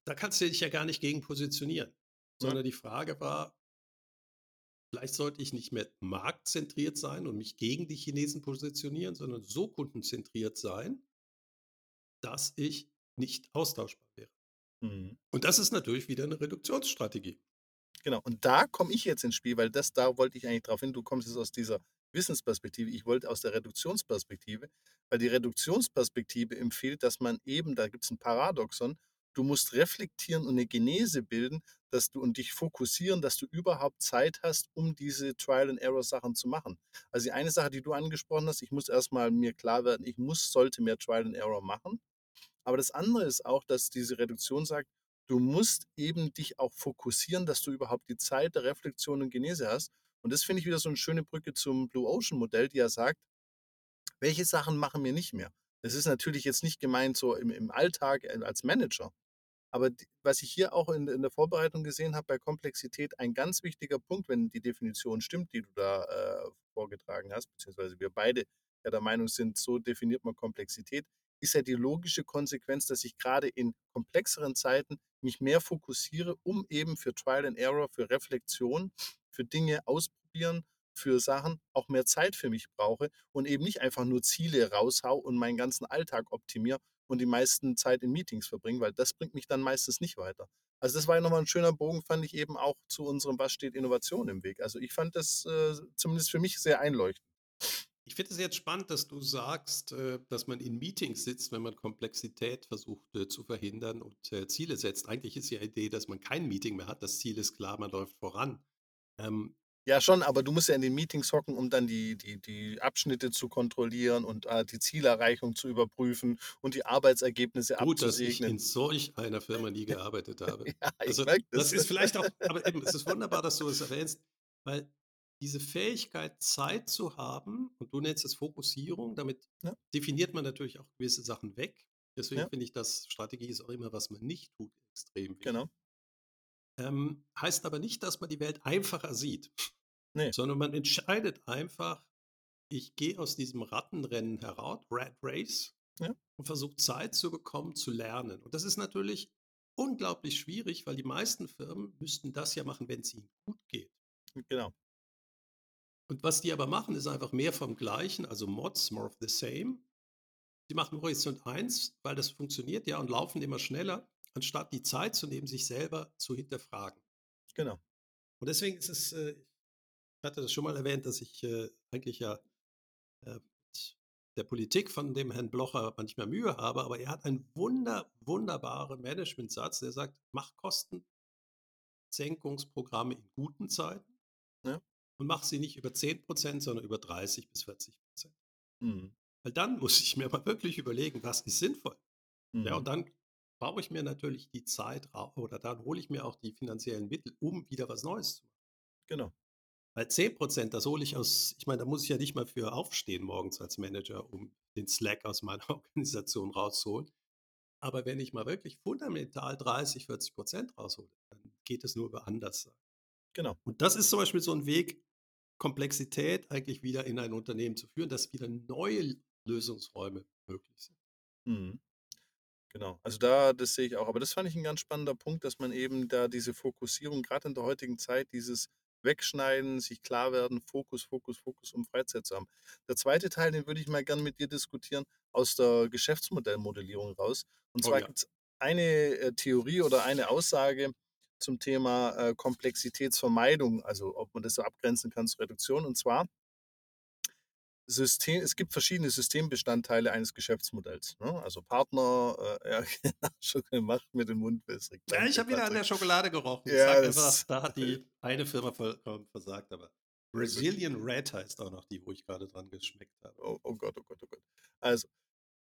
C: da kannst du dich ja gar nicht gegen positionieren, sondern ja. die Frage war, vielleicht sollte ich nicht mehr marktzentriert sein und mich gegen die Chinesen positionieren, sondern so kundenzentriert sein, dass ich nicht austauschbar wäre.
B: Mhm.
C: Und das ist natürlich wieder eine Reduktionsstrategie.
B: Genau, und da komme ich jetzt ins Spiel, weil das, da wollte ich eigentlich drauf hin, du kommst jetzt aus dieser Wissensperspektive, ich wollte aus der Reduktionsperspektive, weil die Reduktionsperspektive empfiehlt, dass man eben, da gibt es ein Paradoxon, du musst reflektieren und eine Genese bilden, dass du und dich fokussieren, dass du überhaupt Zeit hast, um diese Trial-and-Error-Sachen zu machen. Also die eine Sache, die du angesprochen hast, ich muss erstmal mir klar werden, ich muss, sollte mehr Trial-and-Error machen. Aber das andere ist auch, dass diese Reduktion sagt, du musst eben dich auch fokussieren, dass du überhaupt die Zeit der Reflexion und Genese hast. Und das finde ich wieder so eine schöne Brücke zum Blue Ocean Modell, die ja sagt, welche Sachen machen wir nicht mehr? Das ist natürlich jetzt nicht gemeint so im, im Alltag äh, als Manager. Aber die, was ich hier auch in, in, der Vorbereitung gesehen habe bei Komplexität, ein ganz wichtiger Punkt, wenn die Definition stimmt, die du da äh, vorgetragen hast, beziehungsweise wir beide ja der Meinung sind, so definiert man Komplexität, ist ja die logische Konsequenz, dass ich gerade in komplexeren Zeiten mich mehr fokussiere, um eben für Trial and Error, für Reflexion, für Dinge ausprobieren, für Sachen auch mehr Zeit für mich brauche und eben nicht einfach nur Ziele raushau und meinen ganzen Alltag optimiere und die meisten Zeit in Meetings verbringe, weil das bringt mich dann meistens nicht weiter. Also das war ja nochmal ein schöner Bogen, fand ich eben auch zu unserem Was steht Innovation im Weg. Also ich fand das äh, zumindest für mich sehr einleuchtend.
C: Ich finde es jetzt spannend, dass du sagst, äh, dass man in Meetings sitzt, wenn man Komplexität versucht äh, zu verhindern und äh, Ziele setzt. Eigentlich ist die Idee, dass man kein Meeting mehr hat. Das Ziel ist klar, man läuft voran. Ähm,
B: ja, schon, aber du musst ja in den Meetings hocken, um dann die, die, die Abschnitte zu kontrollieren und äh, die Zielerreichung zu überprüfen und die Arbeitsergebnisse
C: Gut, dass ich
B: abzusegnen.
C: in solch einer Firma nie gearbeitet habe.
B: ja, ich
C: Also
B: merk
C: das
B: das.
C: ist vielleicht auch, aber eben, es ist wunderbar, dass du es erwähnst, weil diese Fähigkeit, Zeit zu haben, und du nennst es Fokussierung, damit
B: Ja.
C: definiert man natürlich auch gewisse Sachen weg. Deswegen
B: Ja.
C: finde ich, dass Strategie ist auch immer, was man nicht tut, extrem wichtig.
B: Genau.
C: Ähm, heißt aber nicht, dass man die Welt einfacher sieht,
B: Nee.
C: sondern man entscheidet einfach, ich gehe aus diesem Rattenrennen heraus, Rat Race,
B: Ja.
C: und versuche Zeit zu bekommen, zu lernen. Und das ist natürlich unglaublich schwierig, weil die meisten Firmen müssten das ja machen, wenn es ihnen gut geht.
B: Genau.
C: Und was die aber machen, ist einfach mehr vom Gleichen, also Mods, more of the same. Die machen Horizont 1, weil das funktioniert ja und laufen immer schneller, anstatt die Zeit zu nehmen, sich selber zu hinterfragen.
B: Genau.
C: Und deswegen ist es, äh, ich hatte das schon mal erwähnt, dass ich äh, eigentlich ja äh, mit der Politik von dem Herrn Blocher manchmal Mühe habe, aber er hat einen wunder, wunderbaren Managementsatz, der sagt, mach Kostensenkungsprogramme in guten Zeiten
B: Ja.
C: Und mach sie nicht über 10%, sondern über 30 bis 40%.
B: Mhm.
C: Weil dann muss ich mir mal wirklich überlegen, was ist sinnvoll. Ja,
B: Mhm.
C: und dann baue ich mir natürlich die Zeit oder dann hole ich mir auch die finanziellen Mittel, um wieder was Neues zu machen.
B: Genau.
C: Weil 10%, das hole ich aus, ich meine, da muss ich ja nicht mal für aufstehen morgens als Manager, um den Slack aus meiner Organisation rauszuholen. Aber wenn ich mal wirklich fundamental 30, 40 Prozent raushole, dann geht es nur über Anderssein.
B: Genau.
C: Und das ist zum Beispiel so ein Weg, Komplexität eigentlich wieder in ein Unternehmen zu führen, dass wieder neue Lösungsräume möglich sind.
B: Mhm. Genau. Also da, das sehe ich auch. Aber das fand ich ein ganz spannender Punkt, dass man eben da diese Fokussierung, gerade in der heutigen Zeit, dieses Wegschneiden, sich klar werden, Fokus, Fokus, Fokus, um Freizeit zu haben. Der zweite Teil, den würde ich mal gern mit dir diskutieren, aus der Geschäftsmodellmodellierung raus. Und
C: Oh
B: zwar
C: ja.
B: gibt es eine äh, Theorie oder eine Aussage zum Thema äh, Komplexitätsvermeidung, also ob man das so abgrenzen kann zur Reduktion. Und zwar, System, es gibt verschiedene Systembestandteile eines Geschäftsmodells. Ne? Also Partner, äh, ja, genau, schon gemacht mit dem Mund wässrig.
C: Ja, ich habe wieder an der. Schokolade gerochen. Ich
B: Ja,
C: einfach, da hat die eine Firma vollkommen versagt, aber Brazilian Red heißt auch noch die, wo ich gerade dran geschmeckt habe.
B: Oh, oh Gott, oh Gott, oh Gott. Also,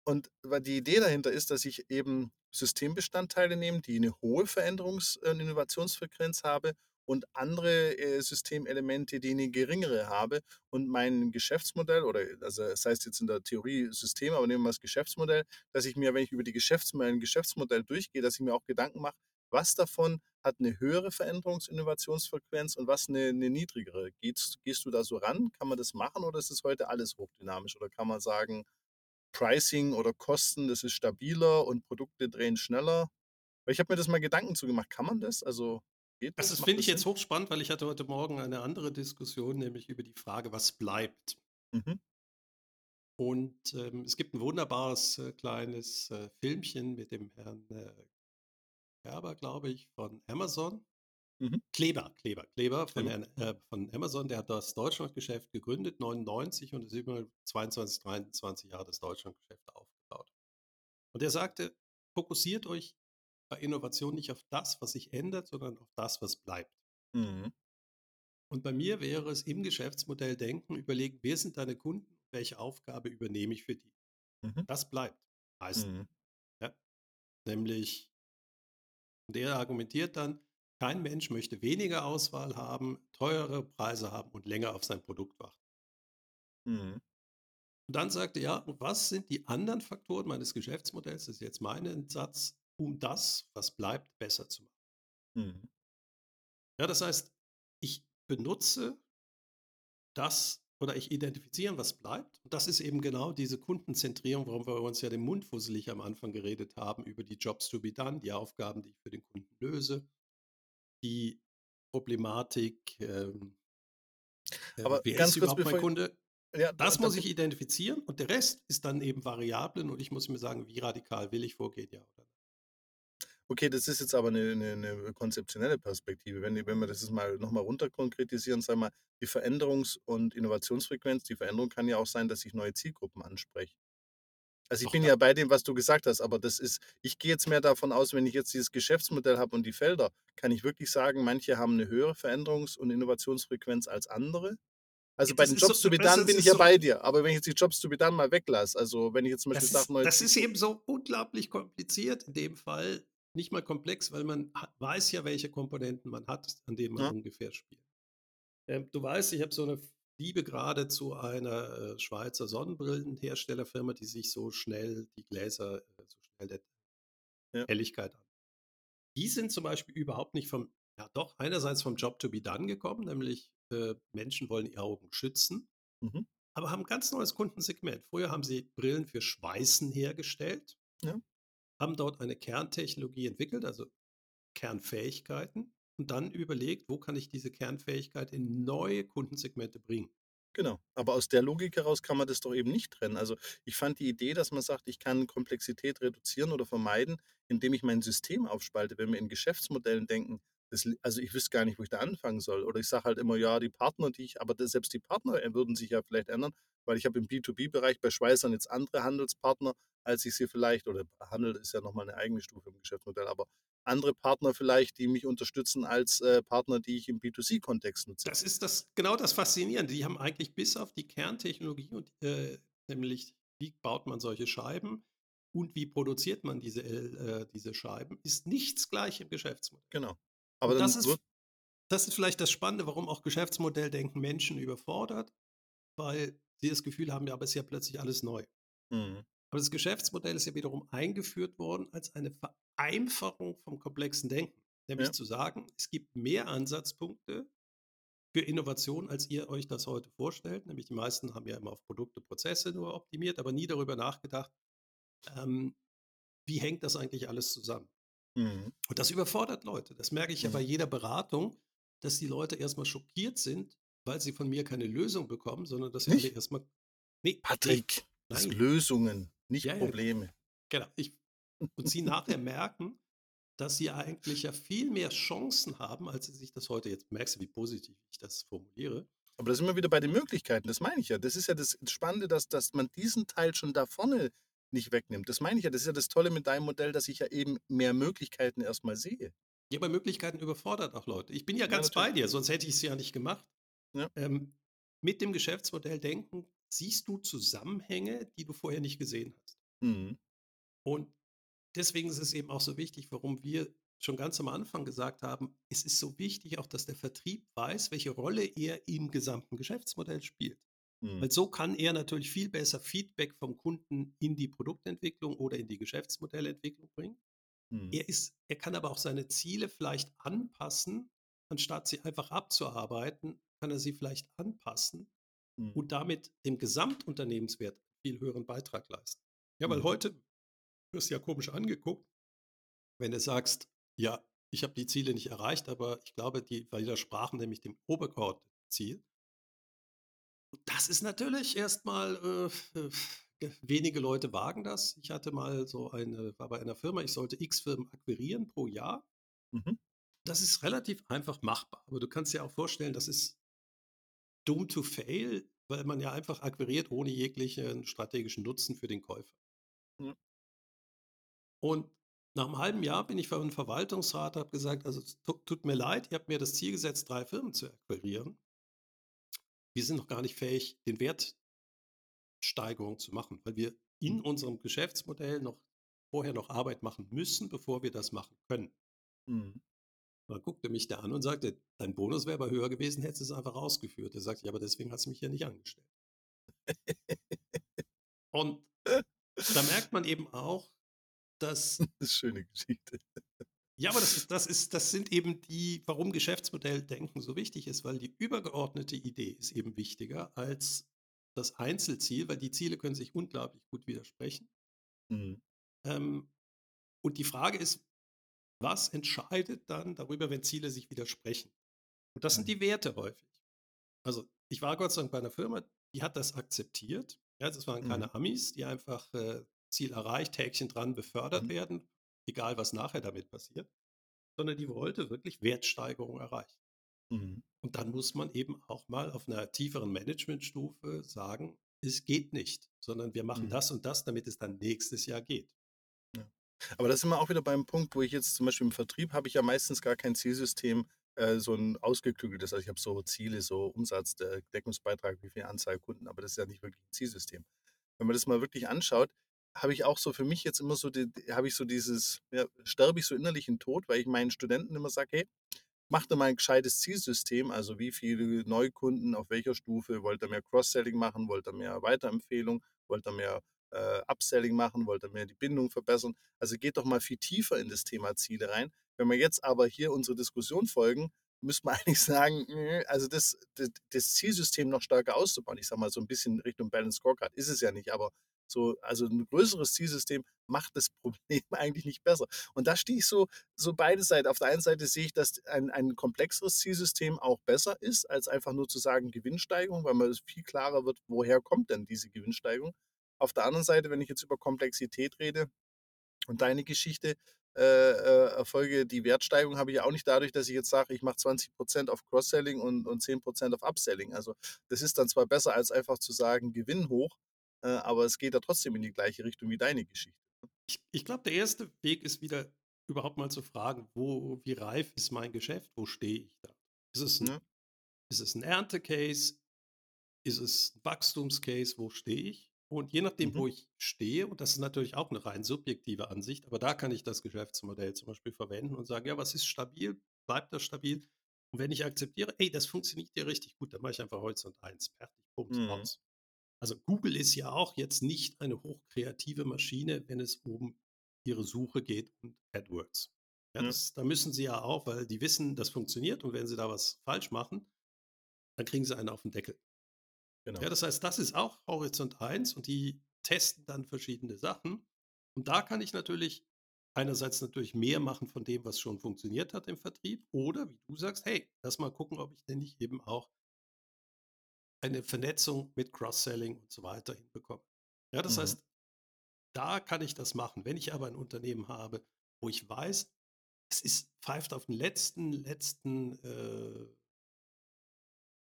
B: und die Idee dahinter ist, dass ich eben Systembestandteile nehme, die eine hohe Veränderungs- und Innovationsfrequenz habe und andere äh, Systemelemente, die eine geringere habe und mein Geschäftsmodell oder also das heißt jetzt in der Theorie System, aber nehmen wir das Geschäftsmodell, dass ich mir, wenn ich über die Geschäftsmodell, ein Geschäftsmodell durchgehe, dass ich mir auch Gedanken mache, was davon hat eine höhere Veränderungs- und Innovationsfrequenz und was eine, eine niedrigere. Gehst, gehst du da so ran? Kann man das machen oder ist es heute alles hochdynamisch? Oder kann man sagen, Pricing oder Kosten, das ist stabiler und Produkte drehen schneller? Weil ich habe mir das mal Gedanken zu gemacht. Kann man das? Also geht das?
C: Das finde ich jetzt hochspannend, weil ich hatte heute Morgen eine andere Diskussion, nämlich über die Frage, was bleibt.
B: Mhm.
C: Und ähm, es gibt ein wunderbares äh, kleines äh, Filmchen mit dem Herrn äh, Gerber, glaube ich, von Amazon.
B: Mhm.
C: Kleber, Kleber, Kleber von. Herrn, äh, von Amazon, der hat das Deutschlandgeschäft gegründet, 99 und ist über 22, 23 Jahre das Deutschlandgeschäft aufgebaut. Und er sagte, fokussiert euch bei Innovation nicht auf das, was sich ändert, sondern auf das, was bleibt.
B: Mhm.
C: Und bei mir wäre es im Geschäftsmodell denken, überlegen, wer sind deine Kunden, welche Aufgabe übernehme ich für die.
B: Mhm.
C: Das bleibt meistens.
B: Mhm.
C: Nämlich, der argumentiert dann, kein Mensch möchte weniger Auswahl haben, teurere Preise haben und länger auf sein Produkt warten.
B: Mhm.
C: Und dann sagte er, ja, und was sind die anderen Faktoren meines Geschäftsmodells, das ist jetzt mein Satz, um das, was bleibt, besser zu machen.
B: Mhm.
C: Ja, das heißt, ich benutze das oder ich identifiziere, was bleibt. Und das ist eben genau diese Kundenzentrierung, warum wir uns ja den Mund fusselig am Anfang geredet haben, über die Jobs to be done, die Aufgaben, die ich für den Kunden löse, die Problematik, ähm, äh,
B: Aber
C: wer
B: ganz
C: ist
B: kurz,
C: überhaupt mein Kunde?
B: Ja,
C: Das
B: da-
C: muss
B: da-
C: ich identifizieren und der Rest ist dann eben Variablen und ich muss mir sagen, wie radikal will ich vorgehen, ja oder.
B: Okay, das ist jetzt aber eine, eine, eine konzeptionelle Perspektive. Wenn, wenn wir das jetzt mal nochmal runter konkretisieren, sagen wir mal, die Veränderungs- und Innovationsfrequenz, die Veränderung kann ja auch sein, dass ich neue Zielgruppen anspreche. Also ich
C: Doch,
B: bin ja bei dem, was du gesagt hast, aber das ist, ich gehe jetzt mehr davon aus, wenn ich jetzt dieses Geschäftsmodell habe und die Felder, kann ich wirklich sagen, manche haben eine höhere Veränderungs- und Innovationsfrequenz als andere? Also bei
C: Das
B: den
C: ist so-
B: Jobs to be done bin ich ja
C: so-
B: bei dir, aber wenn ich jetzt die Jobs to be done mal weglasse, also wenn ich jetzt zum Beispiel sage, neue
C: das ist eben so unglaublich kompliziert in dem Fall. Nicht mal komplex, weil man weiß ja, welche Komponenten man hat, an denen man
B: Ja.
C: ungefähr spielt. Ähm, du weißt, ich habe so eine Liebe gerade zu einer äh, Schweizer Sonnenbrillenherstellerfirma, die sich so schnell die Gläser, äh, so schnell der
B: Ja.
C: Helligkeit an. Die sind zum Beispiel überhaupt nicht vom, ja doch, einerseits vom Job to be done gekommen, nämlich äh, Menschen wollen ihre Augen schützen
B: Mhm.
C: aber haben ein ganz neues Kundensegment. Früher haben sie Brillen für Schweißen hergestellt,
B: Ja.
C: haben dort eine Kerntechnologie entwickelt, also Kernfähigkeiten, und dann überlegt, wo kann ich diese Kernfähigkeit in neue Kundensegmente bringen.
B: Genau. Aber aus der Logik heraus kann man das doch eben nicht trennen. Also ich fand die Idee, dass man sagt, ich kann Komplexität reduzieren oder vermeiden, indem ich mein System aufspalte. Wenn wir in Geschäftsmodellen denken, das, also ich wüsste gar nicht, wo ich da anfangen soll. Oder ich sage halt immer, ja, die Partner, die ich, aber das, selbst die Partner äh, würden sich ja vielleicht ändern, weil ich habe im B2B-Bereich bei Schweißern jetzt andere Handelspartner, als ich sie vielleicht, oder Handel ist ja nochmal eine eigene Stufe im Geschäftsmodell, aber andere Partner vielleicht, die mich unterstützen als äh, Partner, die ich im B2C-Kontext nutze.
C: Das ist das, genau das Faszinierende. Die haben eigentlich bis auf die Kerntechnologie, und, äh, nämlich wie baut man solche Scheiben und wie produziert man diese, äh, diese Scheiben, ist nichts gleich im Geschäftsmodell.
B: Genau. Aber
C: das ist, das ist vielleicht das Spannende, warum auch Geschäftsmodelldenken Menschen überfordert, weil sie das Gefühl haben, ja, aber es ist ja plötzlich alles neu.
B: Mhm.
C: Aber das Geschäftsmodell ist ja wiederum eingeführt worden als eine Vereinfachung vom komplexen Denken. Nämlich
B: Ja.
C: zu sagen, es gibt mehr Ansatzpunkte für Innovation, als ihr euch das heute vorstellt. Nämlich die meisten haben ja immer auf Produkte, Prozesse nur optimiert, aber nie darüber nachgedacht, ähm, wie hängt das eigentlich alles zusammen.
B: Mhm.
C: Und das überfordert Leute. Das merke ich ja bei
B: Mhm.
C: jeder Beratung, dass die Leute erstmal schockiert sind, weil sie von mir keine Lösung bekommen, sondern dass sie erstmal. Nee, nee,
B: Patrick, das
C: nein.
B: Lösungen, nicht
C: Ja, ja,
B: Probleme.
C: Genau. Ich, und sie nachher merken, dass sie eigentlich ja viel mehr Chancen haben, als sie sich das heute jetzt merkst du, wie positiv ich das formuliere.
B: Aber da sind wir wieder bei den Möglichkeiten, das meine ich ja. Das ist ja das Spannende, dass, dass man diesen Teil schon da vorne nicht wegnimmt. Das meine ich ja, das ist ja das Tolle mit deinem Modell, dass ich ja eben mehr Möglichkeiten erstmal sehe.
C: Ja, aber Möglichkeiten überfordert auch Leute. Ich bin ja
B: Ja,
C: ganz bei
B: natürlich.
C: dir, sonst hätte ich es ja nicht gemacht.
B: Ja.
C: Ähm, mit dem Geschäftsmodell denken, siehst du Zusammenhänge, die du vorher nicht gesehen hast.
B: Mhm.
C: Und deswegen ist es eben auch so wichtig, warum wir schon ganz am Anfang gesagt haben, es ist so wichtig auch, dass der Vertrieb weiß, welche Rolle er im gesamten Geschäftsmodell spielt.
B: Mhm.
C: Weil so kann er natürlich viel besser Feedback vom Kunden in die Produktentwicklung oder in die Geschäftsmodellentwicklung bringen.
B: Mhm.
C: Er, ist, er kann aber auch seine Ziele vielleicht anpassen, anstatt sie einfach abzuarbeiten, kann er sie vielleicht anpassen
B: Mhm.
C: und damit dem Gesamtunternehmenswert viel höheren Beitrag leisten. Ja, weil
B: Mhm.
C: heute wirst du ja komisch angeguckt, wenn du sagst, ja, ich habe die Ziele nicht erreicht, aber ich glaube, die widersprachen nämlich dem obergeordneten Ziel. Und Das ist natürlich erstmal, äh, äh, ge- wenige Leute wagen das. Ich hatte mal so eine, war bei einer Firma, ich sollte x Firmen akquirieren pro Jahr.
B: Mhm.
C: Das ist relativ einfach machbar. Aber du kannst dir auch vorstellen, das ist dumm to fail, weil man ja einfach akquiriert ohne jeglichen strategischen Nutzen für den Käufer.
B: Ja.
C: Und nach einem halben Jahr bin ich einem Verwaltungsrat, habe gesagt, also tut, tut mir leid, ihr habt mir das Ziel gesetzt, drei Firmen zu akquirieren. Wir sind noch gar nicht fähig, den Wertsteigerung zu machen, weil wir in unserem Geschäftsmodell noch vorher noch Arbeit machen müssen, bevor wir das machen können.
B: Mhm.
C: Dann guckte mich der an und sagte, dein Bonus wäre aber höher gewesen, hättest du es einfach ausgeführt. Er sagte, ja, aber deswegen hast du mich ja nicht angestellt. Und da merkt man eben auch, dass,
B: Das ist eine schöne Geschichte.
C: ja, aber das, ist, das, ist, das sind eben die, warum Geschäftsmodelldenken so wichtig ist, weil die übergeordnete Idee ist eben wichtiger als das Einzelziel, weil die Ziele können sich unglaublich gut widersprechen.
B: Mhm.
C: Ähm, und die Frage ist, was entscheidet dann darüber, wenn Ziele sich widersprechen? Und das sind die Werte häufig. Also ich war Gott sei Dank bei einer Firma, die hat das akzeptiert. Ja, das waren keine
B: Mhm.
C: Amis, die einfach äh, Ziel erreicht, Häkchen dran befördert
B: Mhm.
C: werden, egal was nachher damit passiert, sondern die wollte wirklich Wertsteigerung erreichen.
B: Mhm.
C: Und dann muss man eben auch mal auf einer tieferen Managementstufe sagen, es geht nicht, sondern wir machen
B: Mhm.
C: das und das, damit es dann nächstes Jahr geht.
B: Aber da sind wir auch wieder beim Punkt, wo ich jetzt zum Beispiel im Vertrieb habe ich ja meistens gar kein Zielsystem, äh, so ein ausgeklügeltes. Also ich habe so Ziele, so Umsatz, der Deckungsbeitrag, wie viel Anzahl Kunden, aber das ist ja nicht wirklich ein Zielsystem. Wenn man das mal wirklich anschaut, habe ich auch so für mich jetzt immer so, habe ich so dieses, ja, sterbe ich so innerlich in Tod, weil ich meinen Studenten immer sage, hey, macht ihr mal ein gescheites Zielsystem, also wie viele Neukunden, auf welcher Stufe, wollt ihr mehr Cross-Selling machen, wollt ihr mehr Weiterempfehlung, wollt ihr mehr äh, Upselling machen, wollt ihr mehr die Bindung verbessern. Also geht doch mal viel tiefer in das Thema Ziele rein. Wenn wir jetzt aber hier unsere Diskussion folgen, müsste man eigentlich sagen, also das, das, das Zielsystem noch stärker auszubauen. Ich sage mal so ein bisschen Richtung Balance Scorecard ist es ja nicht, aber so, also ein größeres Zielsystem macht das Problem eigentlich nicht besser. Und da stehe ich so, so beide Seiten. Auf der einen Seite sehe ich, dass ein, ein komplexeres Zielsystem auch besser ist, als einfach nur zu sagen Gewinnsteigerung, weil man viel klarer wird, woher kommt denn diese Gewinnsteigerung. Auf der anderen Seite, wenn ich jetzt über Komplexität rede und deine Geschichte äh, äh, erfolge, die Wertsteigerung habe ich ja auch nicht dadurch, dass ich jetzt sage, ich mache 20% auf Cross-Selling und, und 10% auf Upselling. Also das ist dann zwar besser, als einfach zu sagen, Gewinn hoch, äh, aber es geht ja trotzdem in die gleiche Richtung wie deine Geschichte.
C: Ich, ich glaube, der erste Weg ist wieder überhaupt mal zu fragen, wo, wie reif ist mein Geschäft, wo stehe ich da? Ist es ein,
B: Ja.
C: ist es ein Ernte-Case? Ist es ein Wachstumscase? Wo stehe ich? Und je nachdem,
B: Mhm.
C: wo ich stehe, und das ist natürlich auch eine rein subjektive Ansicht, aber da kann ich das Geschäftsmodell zum Beispiel verwenden und sagen, ja, was ist stabil? Bleibt das stabil? Und wenn ich akzeptiere, ey, das funktioniert ja richtig gut, dann mache ich einfach Horizont 1, fertig, Bums,
B: Mhm.
C: raus. Also Google ist ja auch jetzt nicht eine hochkreative Maschine, wenn es um ihre Suche geht und AdWords. Ja, das, da müssen sie ja auch, weil die wissen, das funktioniert und wenn sie da was falsch machen, dann kriegen sie einen auf den Deckel.
B: Genau.
C: Ja, das heißt, das ist auch Horizont 1 und die testen dann verschiedene Sachen. Und da kann ich natürlich einerseits natürlich mehr machen von dem, was schon funktioniert hat im Vertrieb. Oder wie du sagst, hey, lass mal gucken, ob ich denn nicht eben auch eine Vernetzung mit Cross-Selling und so weiter hinbekomme. Ja, das
B: Mhm.
C: heißt, da kann ich das machen. Wenn ich aber ein Unternehmen habe, wo ich weiß, es ist pfeift auf den letzten, letzten, äh,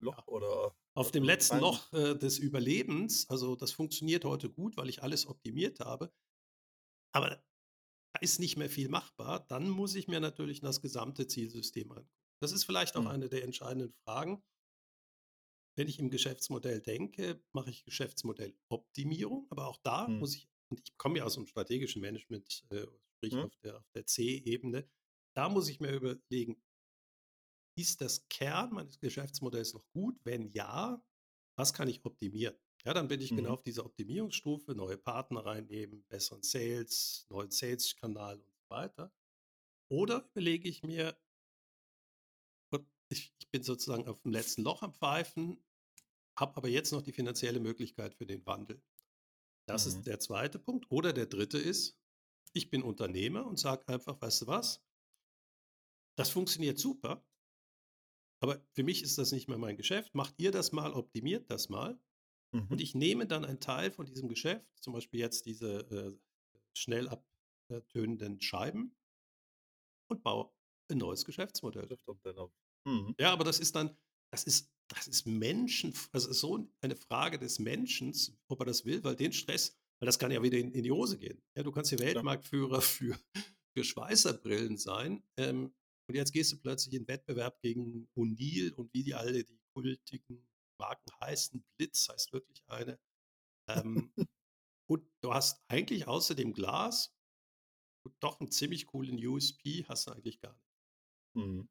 B: Loch
C: ja,
B: oder
C: auf dem
B: oder
C: letzten. Loch äh, des Überlebens. Also das funktioniert heute gut, weil ich alles optimiert habe. Aber da ist nicht mehr viel machbar. Dann muss ich mir natürlich das gesamte Zielsystem angucken. Das ist vielleicht auch
B: Mhm.
C: eine der entscheidenden Fragen. Wenn ich im Geschäftsmodell denke, mache ich Geschäftsmodelloptimierung, aber auch da
B: Mhm.
C: muss ich, und ich komme ja aus dem strategischen Management, äh, sprich
B: Mhm.
C: auf der, auf der C-Ebene, da muss ich mir überlegen, ist das Kern meines Geschäftsmodells noch gut? Wenn ja, was kann ich optimieren? Ja, dann bin ich genau
B: Mhm.
C: auf dieser Optimierungsstufe, neue Partner reinnehmen, besseren Sales, neuen Sales-Kanal und so weiter. Oder überlege ich mir, ich, ich bin sozusagen auf dem letzten Loch am Pfeifen, habe aber jetzt noch die finanzielle Möglichkeit für den Wandel. Das
B: Mhm.
C: ist der zweite Punkt. Oder der dritte ist, ich bin Unternehmer und sage einfach, weißt du was, das funktioniert super, aber für mich ist das nicht mehr mein Geschäft. Macht ihr das mal, optimiert das mal. Und
B: Mhm.
C: ich nehme dann einen Teil von diesem Geschäft, zum Beispiel jetzt diese äh, schnell abtönenden Scheiben, und baue ein neues Geschäftsmodell.
B: Mhm.
C: Ja, aber das ist dann, das ist, das ist Menschen, also so eine Frage des Menschen, ob er das will, weil den Stress, weil das kann ja wieder in, in die Hose gehen. Ja, du kannst ja
B: Klar.
C: Weltmarktführer für, für Schweißerbrillen sein. Ähm, und jetzt gehst du plötzlich in Wettbewerb gegen O'Neill und wie die alle die kultigen Marken heißen. Blitz heißt wirklich eine. Ähm, und du hast eigentlich außer dem Glas doch einen ziemlich coolen USP, hast du eigentlich gar nicht.
B: Mhm.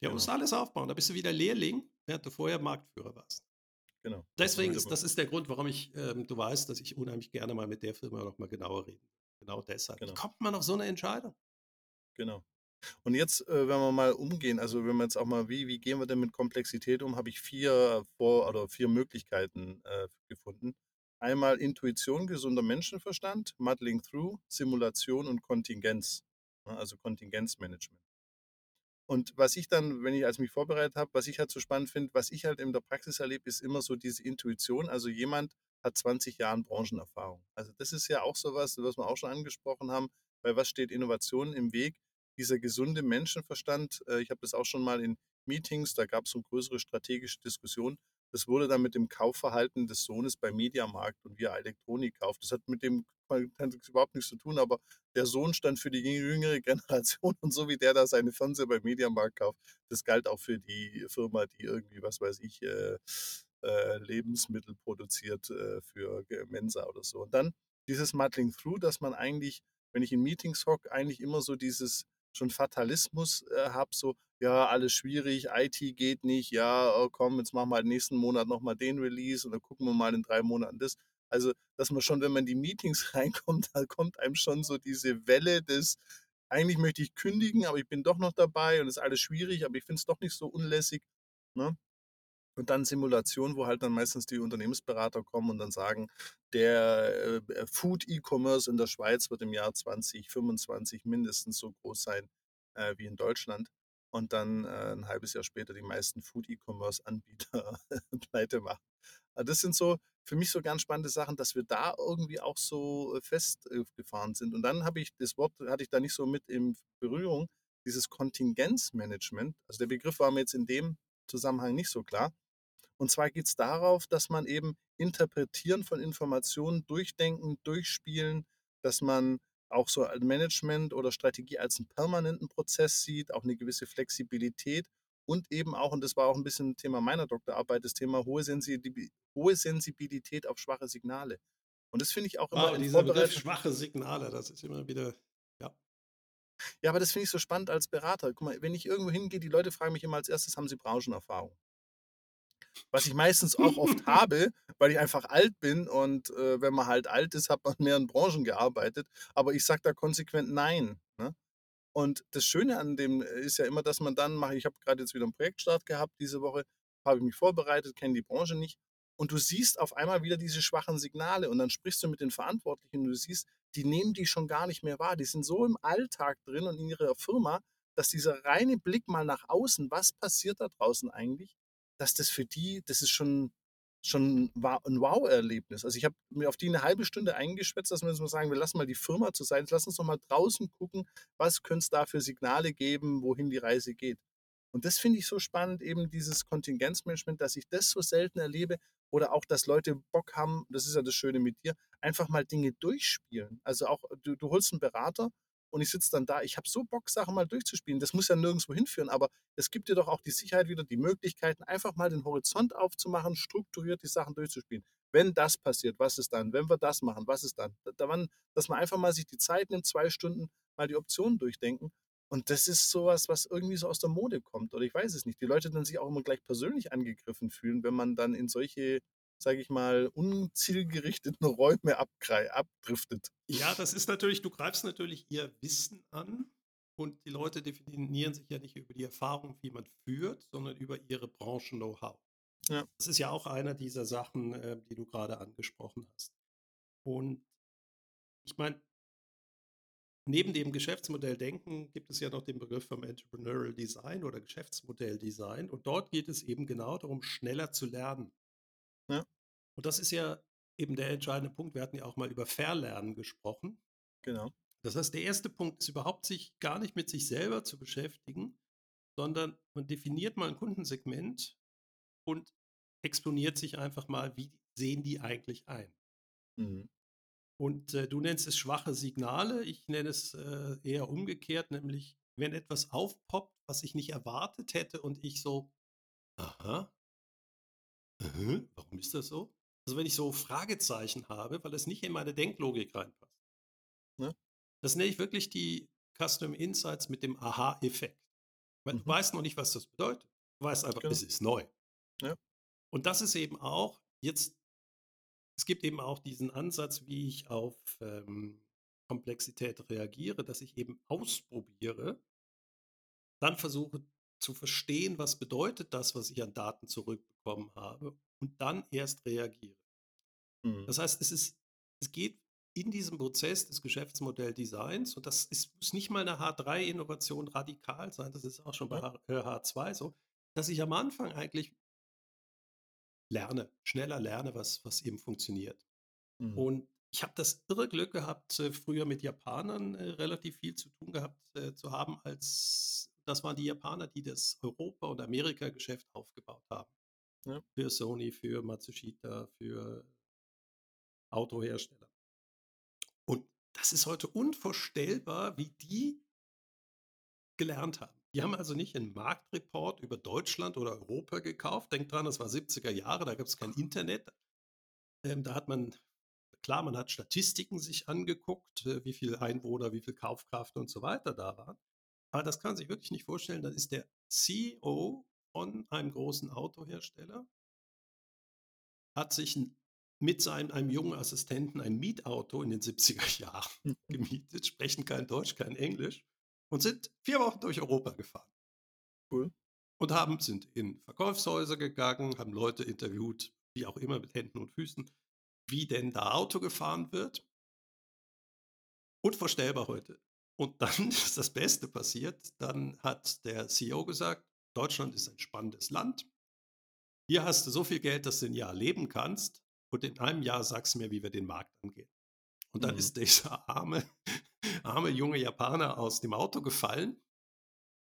C: Ja, musst
B: Genau.
C: alles aufbauen. Da bist du wieder Lehrling, während du vorher Marktführer warst.
B: Genau.
C: Deswegen ist das ist der Grund, warum ich, ähm, du weißt, dass ich unheimlich gerne mal mit der Firma noch mal genauer reden. Genau deshalb. Wie
B: Genau.
C: kommt man auf so eine Entscheidung?
B: Genau. Und jetzt, äh, wenn wir mal umgehen, also wenn wir jetzt auch mal, wie, wie gehen wir denn mit Komplexität um, habe ich vier Vor- oder vier Möglichkeiten äh, gefunden. Einmal Intuition, gesunder Menschenverstand, Muddling Through, Simulation und Kontingenz, ne, also Kontingenzmanagement. Und was ich dann, wenn ich als mich vorbereitet habe, was ich halt so spannend finde, was ich halt in der Praxis erlebe, ist immer so diese Intuition. Also jemand hat 20 Jahre Branchenerfahrung. Also das ist ja auch sowas, was wir auch schon angesprochen haben, weil was steht Innovation im Weg? Dieser gesunde Menschenverstand, äh, ich habe das auch schon mal in Meetings, da gab es so größere strategische Diskussion. Das wurde dann mit dem Kaufverhalten des Sohnes beim Mediamarkt und wie er Elektronik kauft. Das hat mit dem hat überhaupt nichts zu tun, aber der Sohn stand für die jüngere Generation und so wie der da seine Fernseher beim Mediamarkt kauft, das galt auch für die Firma, die irgendwie, was weiß ich, äh, äh, Lebensmittel produziert äh, für Mensa oder so. Und dann dieses Muddling Through, dass man eigentlich, wenn ich in Meetings hocke, eigentlich immer so dieses schon Fatalismus äh, habe, so, ja, alles schwierig, IT geht nicht, ja, oh, komm, jetzt machen wir halt nächsten Monat nochmal den Release und dann gucken wir mal in drei Monaten das. Also, dass man schon, wenn man in die Meetings reinkommt, da kommt einem schon so diese Welle des, eigentlich möchte ich kündigen, aber ich bin doch noch dabei und es ist alles schwierig, aber ich finde es doch nicht so unlässig. Ne? Und dann Simulation, wo halt dann meistens die Unternehmensberater kommen und dann sagen, der äh, Food E-Commerce in der Schweiz wird im Jahr 2025 mindestens so groß sein äh, wie in Deutschland. Und dann äh, ein halbes Jahr später die meisten Food E-Commerce-Anbieter pleite machen. Also das sind so für mich so ganz spannende Sachen, dass wir da irgendwie auch so äh, festgefahren sind. Und dann habe ich das Wort, hatte ich da nicht so mit in Berührung, dieses Kontingenzmanagement. Also der Begriff war mir jetzt in dem Zusammenhang nicht so klar. Und zwar geht es darauf, dass man eben Interpretieren von Informationen, Durchdenken, Durchspielen, dass man auch so Management oder Strategie als einen permanenten Prozess sieht, auch eine gewisse Flexibilität und eben auch, und das war auch ein bisschen Thema meiner Doktorarbeit, das Thema hohe, Sensibil hohe Sensibilität auf schwache Signale. Und das finde ich auch immer in
C: dieser Begriff schwache Signale, das ist immer wieder, ja.
B: Ja, aber das finde ich so spannend als Berater. Guck mal, wenn ich irgendwo hingehe, die Leute fragen mich immer als erstes, haben sie Branchenerfahrung? Was ich meistens auch oft habe, weil ich einfach alt bin und äh, wenn man halt alt ist, hat man in mehreren Branchen gearbeitet. Aber ich sage da konsequent nein. Ne? Und das Schöne an dem ist ja immer, dass man dann macht, ich habe gerade jetzt wieder einen Projektstart gehabt diese Woche habe ich mich vorbereitet, kenne die Branche nicht. Und du siehst auf einmal wieder diese schwachen Signale und dann sprichst du mit den Verantwortlichen und du siehst, die nehmen die schon gar nicht mehr wahr. Die sind so im Alltag drin und in ihrer Firma, dass dieser reine Blick mal nach außen, was passiert da draußen eigentlich, dass das für die, das ist schon, schon ein Wow-Erlebnis. Also ich habe mir auf die eine halbe Stunde eingeschwätzt, dass wir uns mal sagen, wir lassen mal die Firma zur Seite, lass uns doch mal draußen gucken, was könnte es da für Signale geben, wohin die Reise geht. Und das finde ich so spannend, eben dieses Kontingenzmanagement, dass ich das so selten erlebe oder auch, dass Leute Bock haben, das ist ja das Schöne mit dir, einfach mal Dinge durchspielen. Also auch, du, du holst einen Berater und ich sitze dann da, ich habe so Bock, Sachen mal durchzuspielen. Das muss ja nirgendwo hinführen, aber es gibt dir doch auch die Sicherheit wieder, die Möglichkeiten, einfach mal den Horizont aufzumachen, strukturiert die Sachen durchzuspielen. Wenn das passiert, was ist dann? Wenn wir das machen, was ist dann? Da, dass man einfach mal sich die Zeit nimmt, zwei Stunden mal die Optionen durchdenken und das ist sowas, was irgendwie so aus der Mode kommt. Oder ich weiß es nicht. Die Leute dann sich auch immer gleich persönlich angegriffen fühlen, wenn man dann in solche, sage ich mal, unzielgerichteten Räume abdriftet.
C: Ja, das ist natürlich, du greifst natürlich ihr Wissen an. Und die Leute definieren sich ja nicht über die Erfahrung, wie man führt, sondern über ihre Branchen-Know-how. Ja. Das ist ja auch einer dieser Sachen, äh, die du gerade angesprochen hast. Und ich meine, Neben dem Geschäftsmodell Denken gibt es ja noch den Begriff vom Entrepreneurial Design oder Geschäftsmodell-Design. Und dort geht es eben genau darum, schneller zu lernen. Ja. Und das ist ja eben der entscheidende Punkt. Wir hatten ja auch mal über Verlernen gesprochen.
B: Genau.
C: Das heißt, der erste Punkt ist überhaupt sich gar nicht mit sich selber zu beschäftigen, sondern man definiert mal ein Kundensegment und exponiert sich einfach mal, wie sehen die eigentlich ein. Mhm. Und äh, du nennst es schwache Signale, ich nenne es äh, eher umgekehrt, nämlich wenn etwas aufpoppt, was ich nicht erwartet hätte und ich so, aha, aha warum ist das so? Also wenn ich so Fragezeichen habe, weil es nicht in meine Denklogik reinpasst. Ne? Das nenne ich wirklich die Custom Insights mit dem Aha-Effekt. Mhm. Du weißt noch nicht, was das bedeutet. Du weißt einfach, genau. es ist neu. Ja. Und das ist eben auch, jetzt es gibt eben auch diesen Ansatz, wie ich auf ähm, Komplexität reagiere, dass ich eben ausprobiere, dann versuche zu verstehen, was bedeutet das, was ich an Daten zurückbekommen habe und dann erst reagiere. Mhm. Das heißt, es, ist, es geht in diesem Prozess des Geschäftsmodelldesigns, und das ist, muss nicht mal eine H3-Innovation radikal sein, das ist auch schon bei H, äh, H2 so, dass ich am Anfang eigentlich lerne, schneller lerne, was, was eben funktioniert. Mhm. Und ich habe das irre Glück gehabt, äh, früher mit Japanern äh, relativ viel zu tun gehabt äh, zu haben, als das waren die Japaner, die das Europa- und Amerika-Geschäft aufgebaut haben. Ja. Für Sony, für Matsushita, für Autohersteller. Und das ist heute unvorstellbar, wie die gelernt haben. Die haben also nicht einen Marktreport über Deutschland oder Europa gekauft. Denkt dran, das war 70er Jahre, da gab es kein Internet. Ähm, da hat man, klar, man hat Statistiken sich angeguckt, äh, wie viele Einwohner, wie viel Kaufkraft und so weiter da waren. Aber das kann man sich wirklich nicht vorstellen. Dann ist der CEO von einem großen Autohersteller, hat sich mit seinem, einem jungen Assistenten ein Mietauto in den 70er Jahren gemietet, sprechen kein Deutsch, kein Englisch und sind vier Wochen durch Europa gefahren.
B: Cool.
C: Und haben, sind in Verkaufshäuser gegangen, haben Leute interviewt, wie auch immer mit Händen und Füßen, wie denn da Auto gefahren wird. Unvorstellbar heute. Und dann ist das Beste passiert. Dann hat der CEO gesagt, Deutschland ist ein spannendes Land. Hier hast du so viel Geld, dass du ein Jahr leben kannst. Und in einem Jahr sagst du mir, wie wir den Markt angehen. Und dann mhm. ist dieser arme arme junge Japaner aus dem Auto gefallen.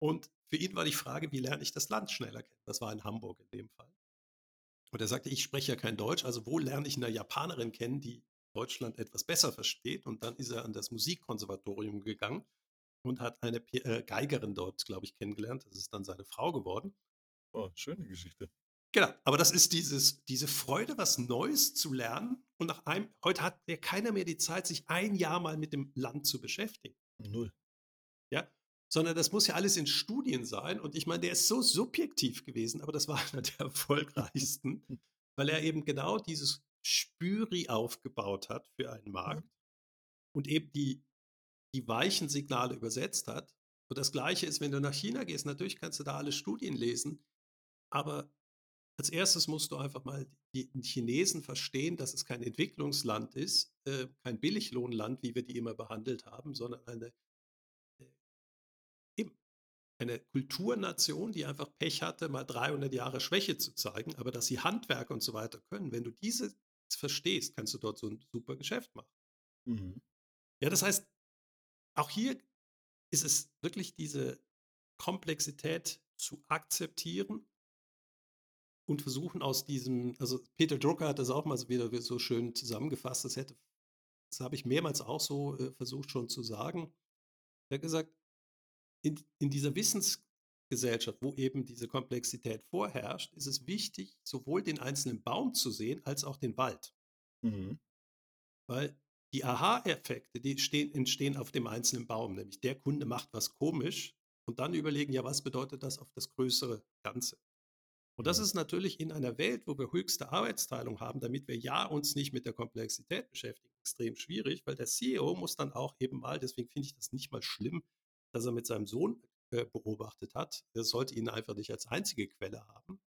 C: Und für ihn war die Frage, wie lerne ich das Land schneller kennen? Das war in Hamburg in dem Fall. Und er sagte, ich spreche ja kein Deutsch, also wo lerne ich eine Japanerin kennen, die Deutschland etwas besser versteht? Und dann ist er an das Musikkonservatorium gegangen und hat eine äh, Geigerin dort, glaube ich, kennengelernt. Das ist dann seine Frau geworden.
B: Oh, schöne Geschichte.
C: Genau, aber das ist dieses, diese Freude, was Neues zu lernen. Und nach einem, heute hat ja keiner mehr die Zeit, sich ein Jahr mal mit dem Land zu beschäftigen.
B: Null.
C: Ja, sondern das muss ja alles in Studien sein. Und ich meine, der ist so subjektiv gewesen, aber das war einer der erfolgreichsten, weil er eben genau dieses Spüri aufgebaut hat für einen Markt ja. und eben die, die weichen Signale übersetzt hat. Und das Gleiche ist, wenn du nach China gehst, natürlich kannst du da alle Studien lesen, aber als erstes musst du einfach mal die Chinesen verstehen, dass es kein Entwicklungsland ist, äh, kein Billiglohnland, wie wir die immer behandelt haben, sondern eine, äh, eine Kulturnation, die einfach Pech hatte, mal 300 Jahre Schwäche zu zeigen, aber dass sie Handwerk und so weiter können. Wenn du diese verstehst, kannst du dort so ein super Geschäft machen. Mhm. Ja, das heißt, auch hier ist es wirklich diese Komplexität zu akzeptieren und versuchen aus diesem, also Peter Drucker hat das auch mal wieder so schön zusammengefasst, das hätte, das habe ich mehrmals auch so äh, versucht schon zu sagen. Er hat gesagt, in, in dieser Wissensgesellschaft, wo eben diese Komplexität vorherrscht, ist es wichtig, sowohl den einzelnen Baum zu sehen, als auch den Wald. Mhm. Weil die Aha-Effekte, die stehen, entstehen auf dem einzelnen Baum, nämlich der Kunde macht was komisch und dann überlegen, ja, was bedeutet das auf das größere Ganze? Und das ist natürlich in einer Welt, wo wir höchste Arbeitsteilung haben, damit wir ja uns nicht mit der Komplexität beschäftigen, extrem schwierig, weil der CEO muss dann auch eben mal, deswegen finde ich das nicht mal schlimm, dass er mit seinem Sohn äh, beobachtet hat. Er sollte ihn einfach nicht als einzige Quelle haben,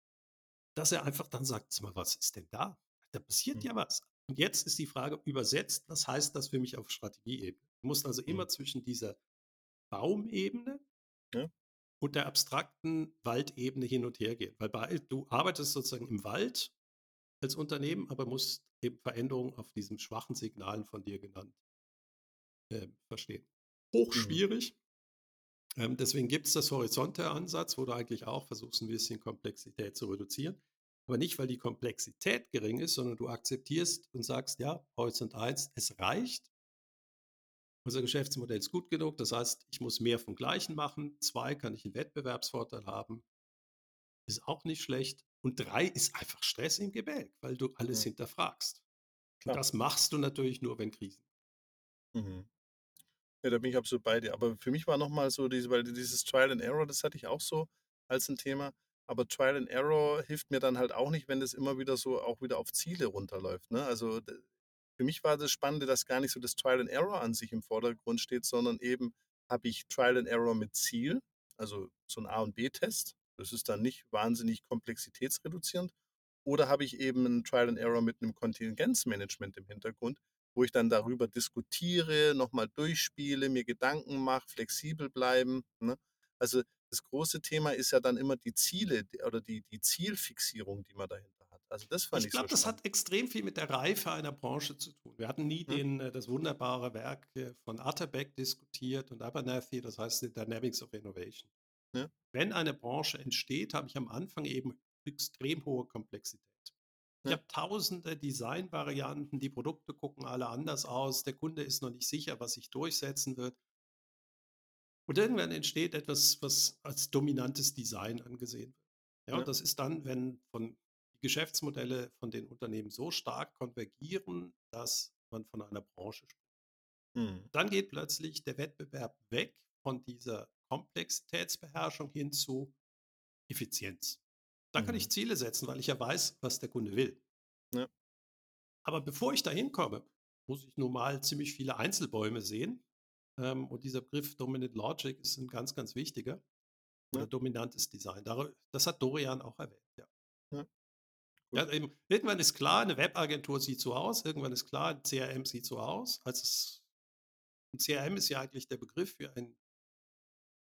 C: dass er einfach dann sagt, sag mal, was ist denn da? Da passiert mhm. ja was. Und jetzt ist die Frage übersetzt, was heißt das für mich auf Strategieebene? Du musst also immer mhm. zwischen dieser Baumebene ja. und der abstrakten Waldebene hin und her gehen. Weil bei, du arbeitest sozusagen im Wald als Unternehmen, aber musst eben Veränderungen auf diesen schwachen Signalen von dir genannt äh, verstehen. Mhm. Hochschwierig. Mhm. Ähm, deswegen gibt es das Horizonte-Ansatz, wo du eigentlich auch versuchst, ein bisschen Komplexität zu reduzieren. Aber nicht, weil die Komplexität gering ist, sondern du akzeptierst und sagst, ja, Horizont 1, es reicht. Unser Geschäftsmodell ist gut genug. Das heißt, ich muss mehr vom Gleichen machen. Zwei, kann ich einen Wettbewerbsvorteil haben. Ist auch nicht schlecht. Und drei ist einfach Stress im Gebälk, weil du alles mhm. hinterfragst. Und das machst du natürlich nur, wenn Krisen.
B: Mhm. Ja, da bin ich absolut bei dir. Aber für mich war nochmal so, diese, weil dieses Trial and Error, das hatte ich auch so als ein Thema. Aber Trial and Error hilft mir dann halt auch nicht, wenn das immer wieder so auch wieder auf Ziele runterläuft. Ne? Also für mich war das Spannende, dass gar nicht so das Trial and Error an sich im Vordergrund steht, sondern eben habe ich Trial and Error mit Ziel, also so ein A- und B-Test. Das ist dann nicht wahnsinnig komplexitätsreduzierend. Oder habe ich eben ein Trial and Error mit einem Kontingenzmanagement im Hintergrund, wo ich dann darüber diskutiere, nochmal durchspiele, mir Gedanken mache, flexibel bleiben. Ne? Also das große Thema ist ja dann immer die Ziele oder die, die Zielfixierung, die man dahinter hat. Also das fand ich,
C: ich glaube, so das hat extrem viel mit der Reife einer Branche zu tun. Wir hatten nie hm. den, äh, das wunderbare Werk von Atterbeck diskutiert und Abernathy, das heißt The Dynamics of Innovation. Ja. Wenn eine Branche entsteht, habe ich am Anfang eben extrem hohe Komplexität. Ich habe tausende Designvarianten, die Produkte gucken alle anders aus, der Kunde ist noch nicht sicher, was sich durchsetzen wird. Und irgendwann entsteht etwas, was als dominantes Design angesehen wird. Ja, ja. Und das ist dann, wenn von die Geschäftsmodelle von den Unternehmen so stark konvergieren, dass man von einer Branche spricht. Mhm. Dann geht plötzlich der Wettbewerb weg von dieser Komplexitätsbeherrschung hin zu Effizienz. Da mhm. kann ich Ziele setzen, weil ich ja weiß, was der Kunde will. Ja. Aber bevor ich da hinkomme, muss ich nun mal ziemlich viele Einzelbäume sehen ähm, und dieser Begriff Dominant Logic ist ein ganz, ganz wichtiger. Oder ja. dominantes Design. Das hat Dorian auch erwähnt, ja. ja. ja eben, irgendwann ist klar, eine Webagentur sieht so aus, irgendwann ist klar, ein CRM sieht so aus. Also es, ein CRM ist ja eigentlich der Begriff für eine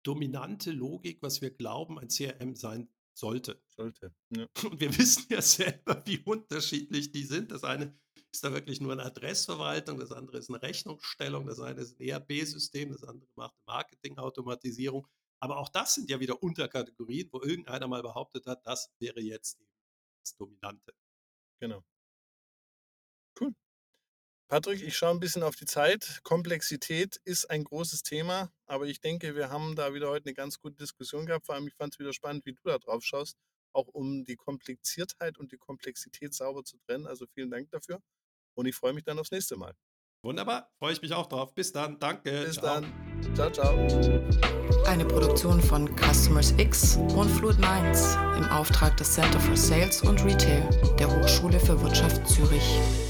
C: dominante Logik, was wir glauben, ein CRM sein sollte.
B: Sollte. Ja.
C: Und wir wissen ja selber, wie unterschiedlich die sind. Das eine ist da wirklich nur eine Adressverwaltung, das andere ist eine Rechnungsstellung, das eine ist ein ERP-System, das andere macht Marketing-Automatisierung. Aber auch das sind ja wieder Unterkategorien, wo irgendeiner mal behauptet hat, das wäre jetzt das Dominante.
B: Genau. Cool. Patrick, ich schaue ein bisschen auf die Zeit. Komplexität ist ein großes Thema, aber ich denke, wir haben da wieder heute eine ganz gute Diskussion gehabt. Vor allem, ich fand es wieder spannend, wie du da drauf schaust, auch um die Kompliziertheit und die Komplexität sauber zu trennen. Also vielen Dank dafür und ich freue mich dann aufs nächste Mal.
C: Wunderbar, freue ich mich auch drauf. Bis dann, danke.
B: Bis ciao. dann. Ciao, ciao.
A: Eine Produktion von Customers X und Fluid Minds im Auftrag des Center for Sales und Retail der Hochschule für Wirtschaft Zürich.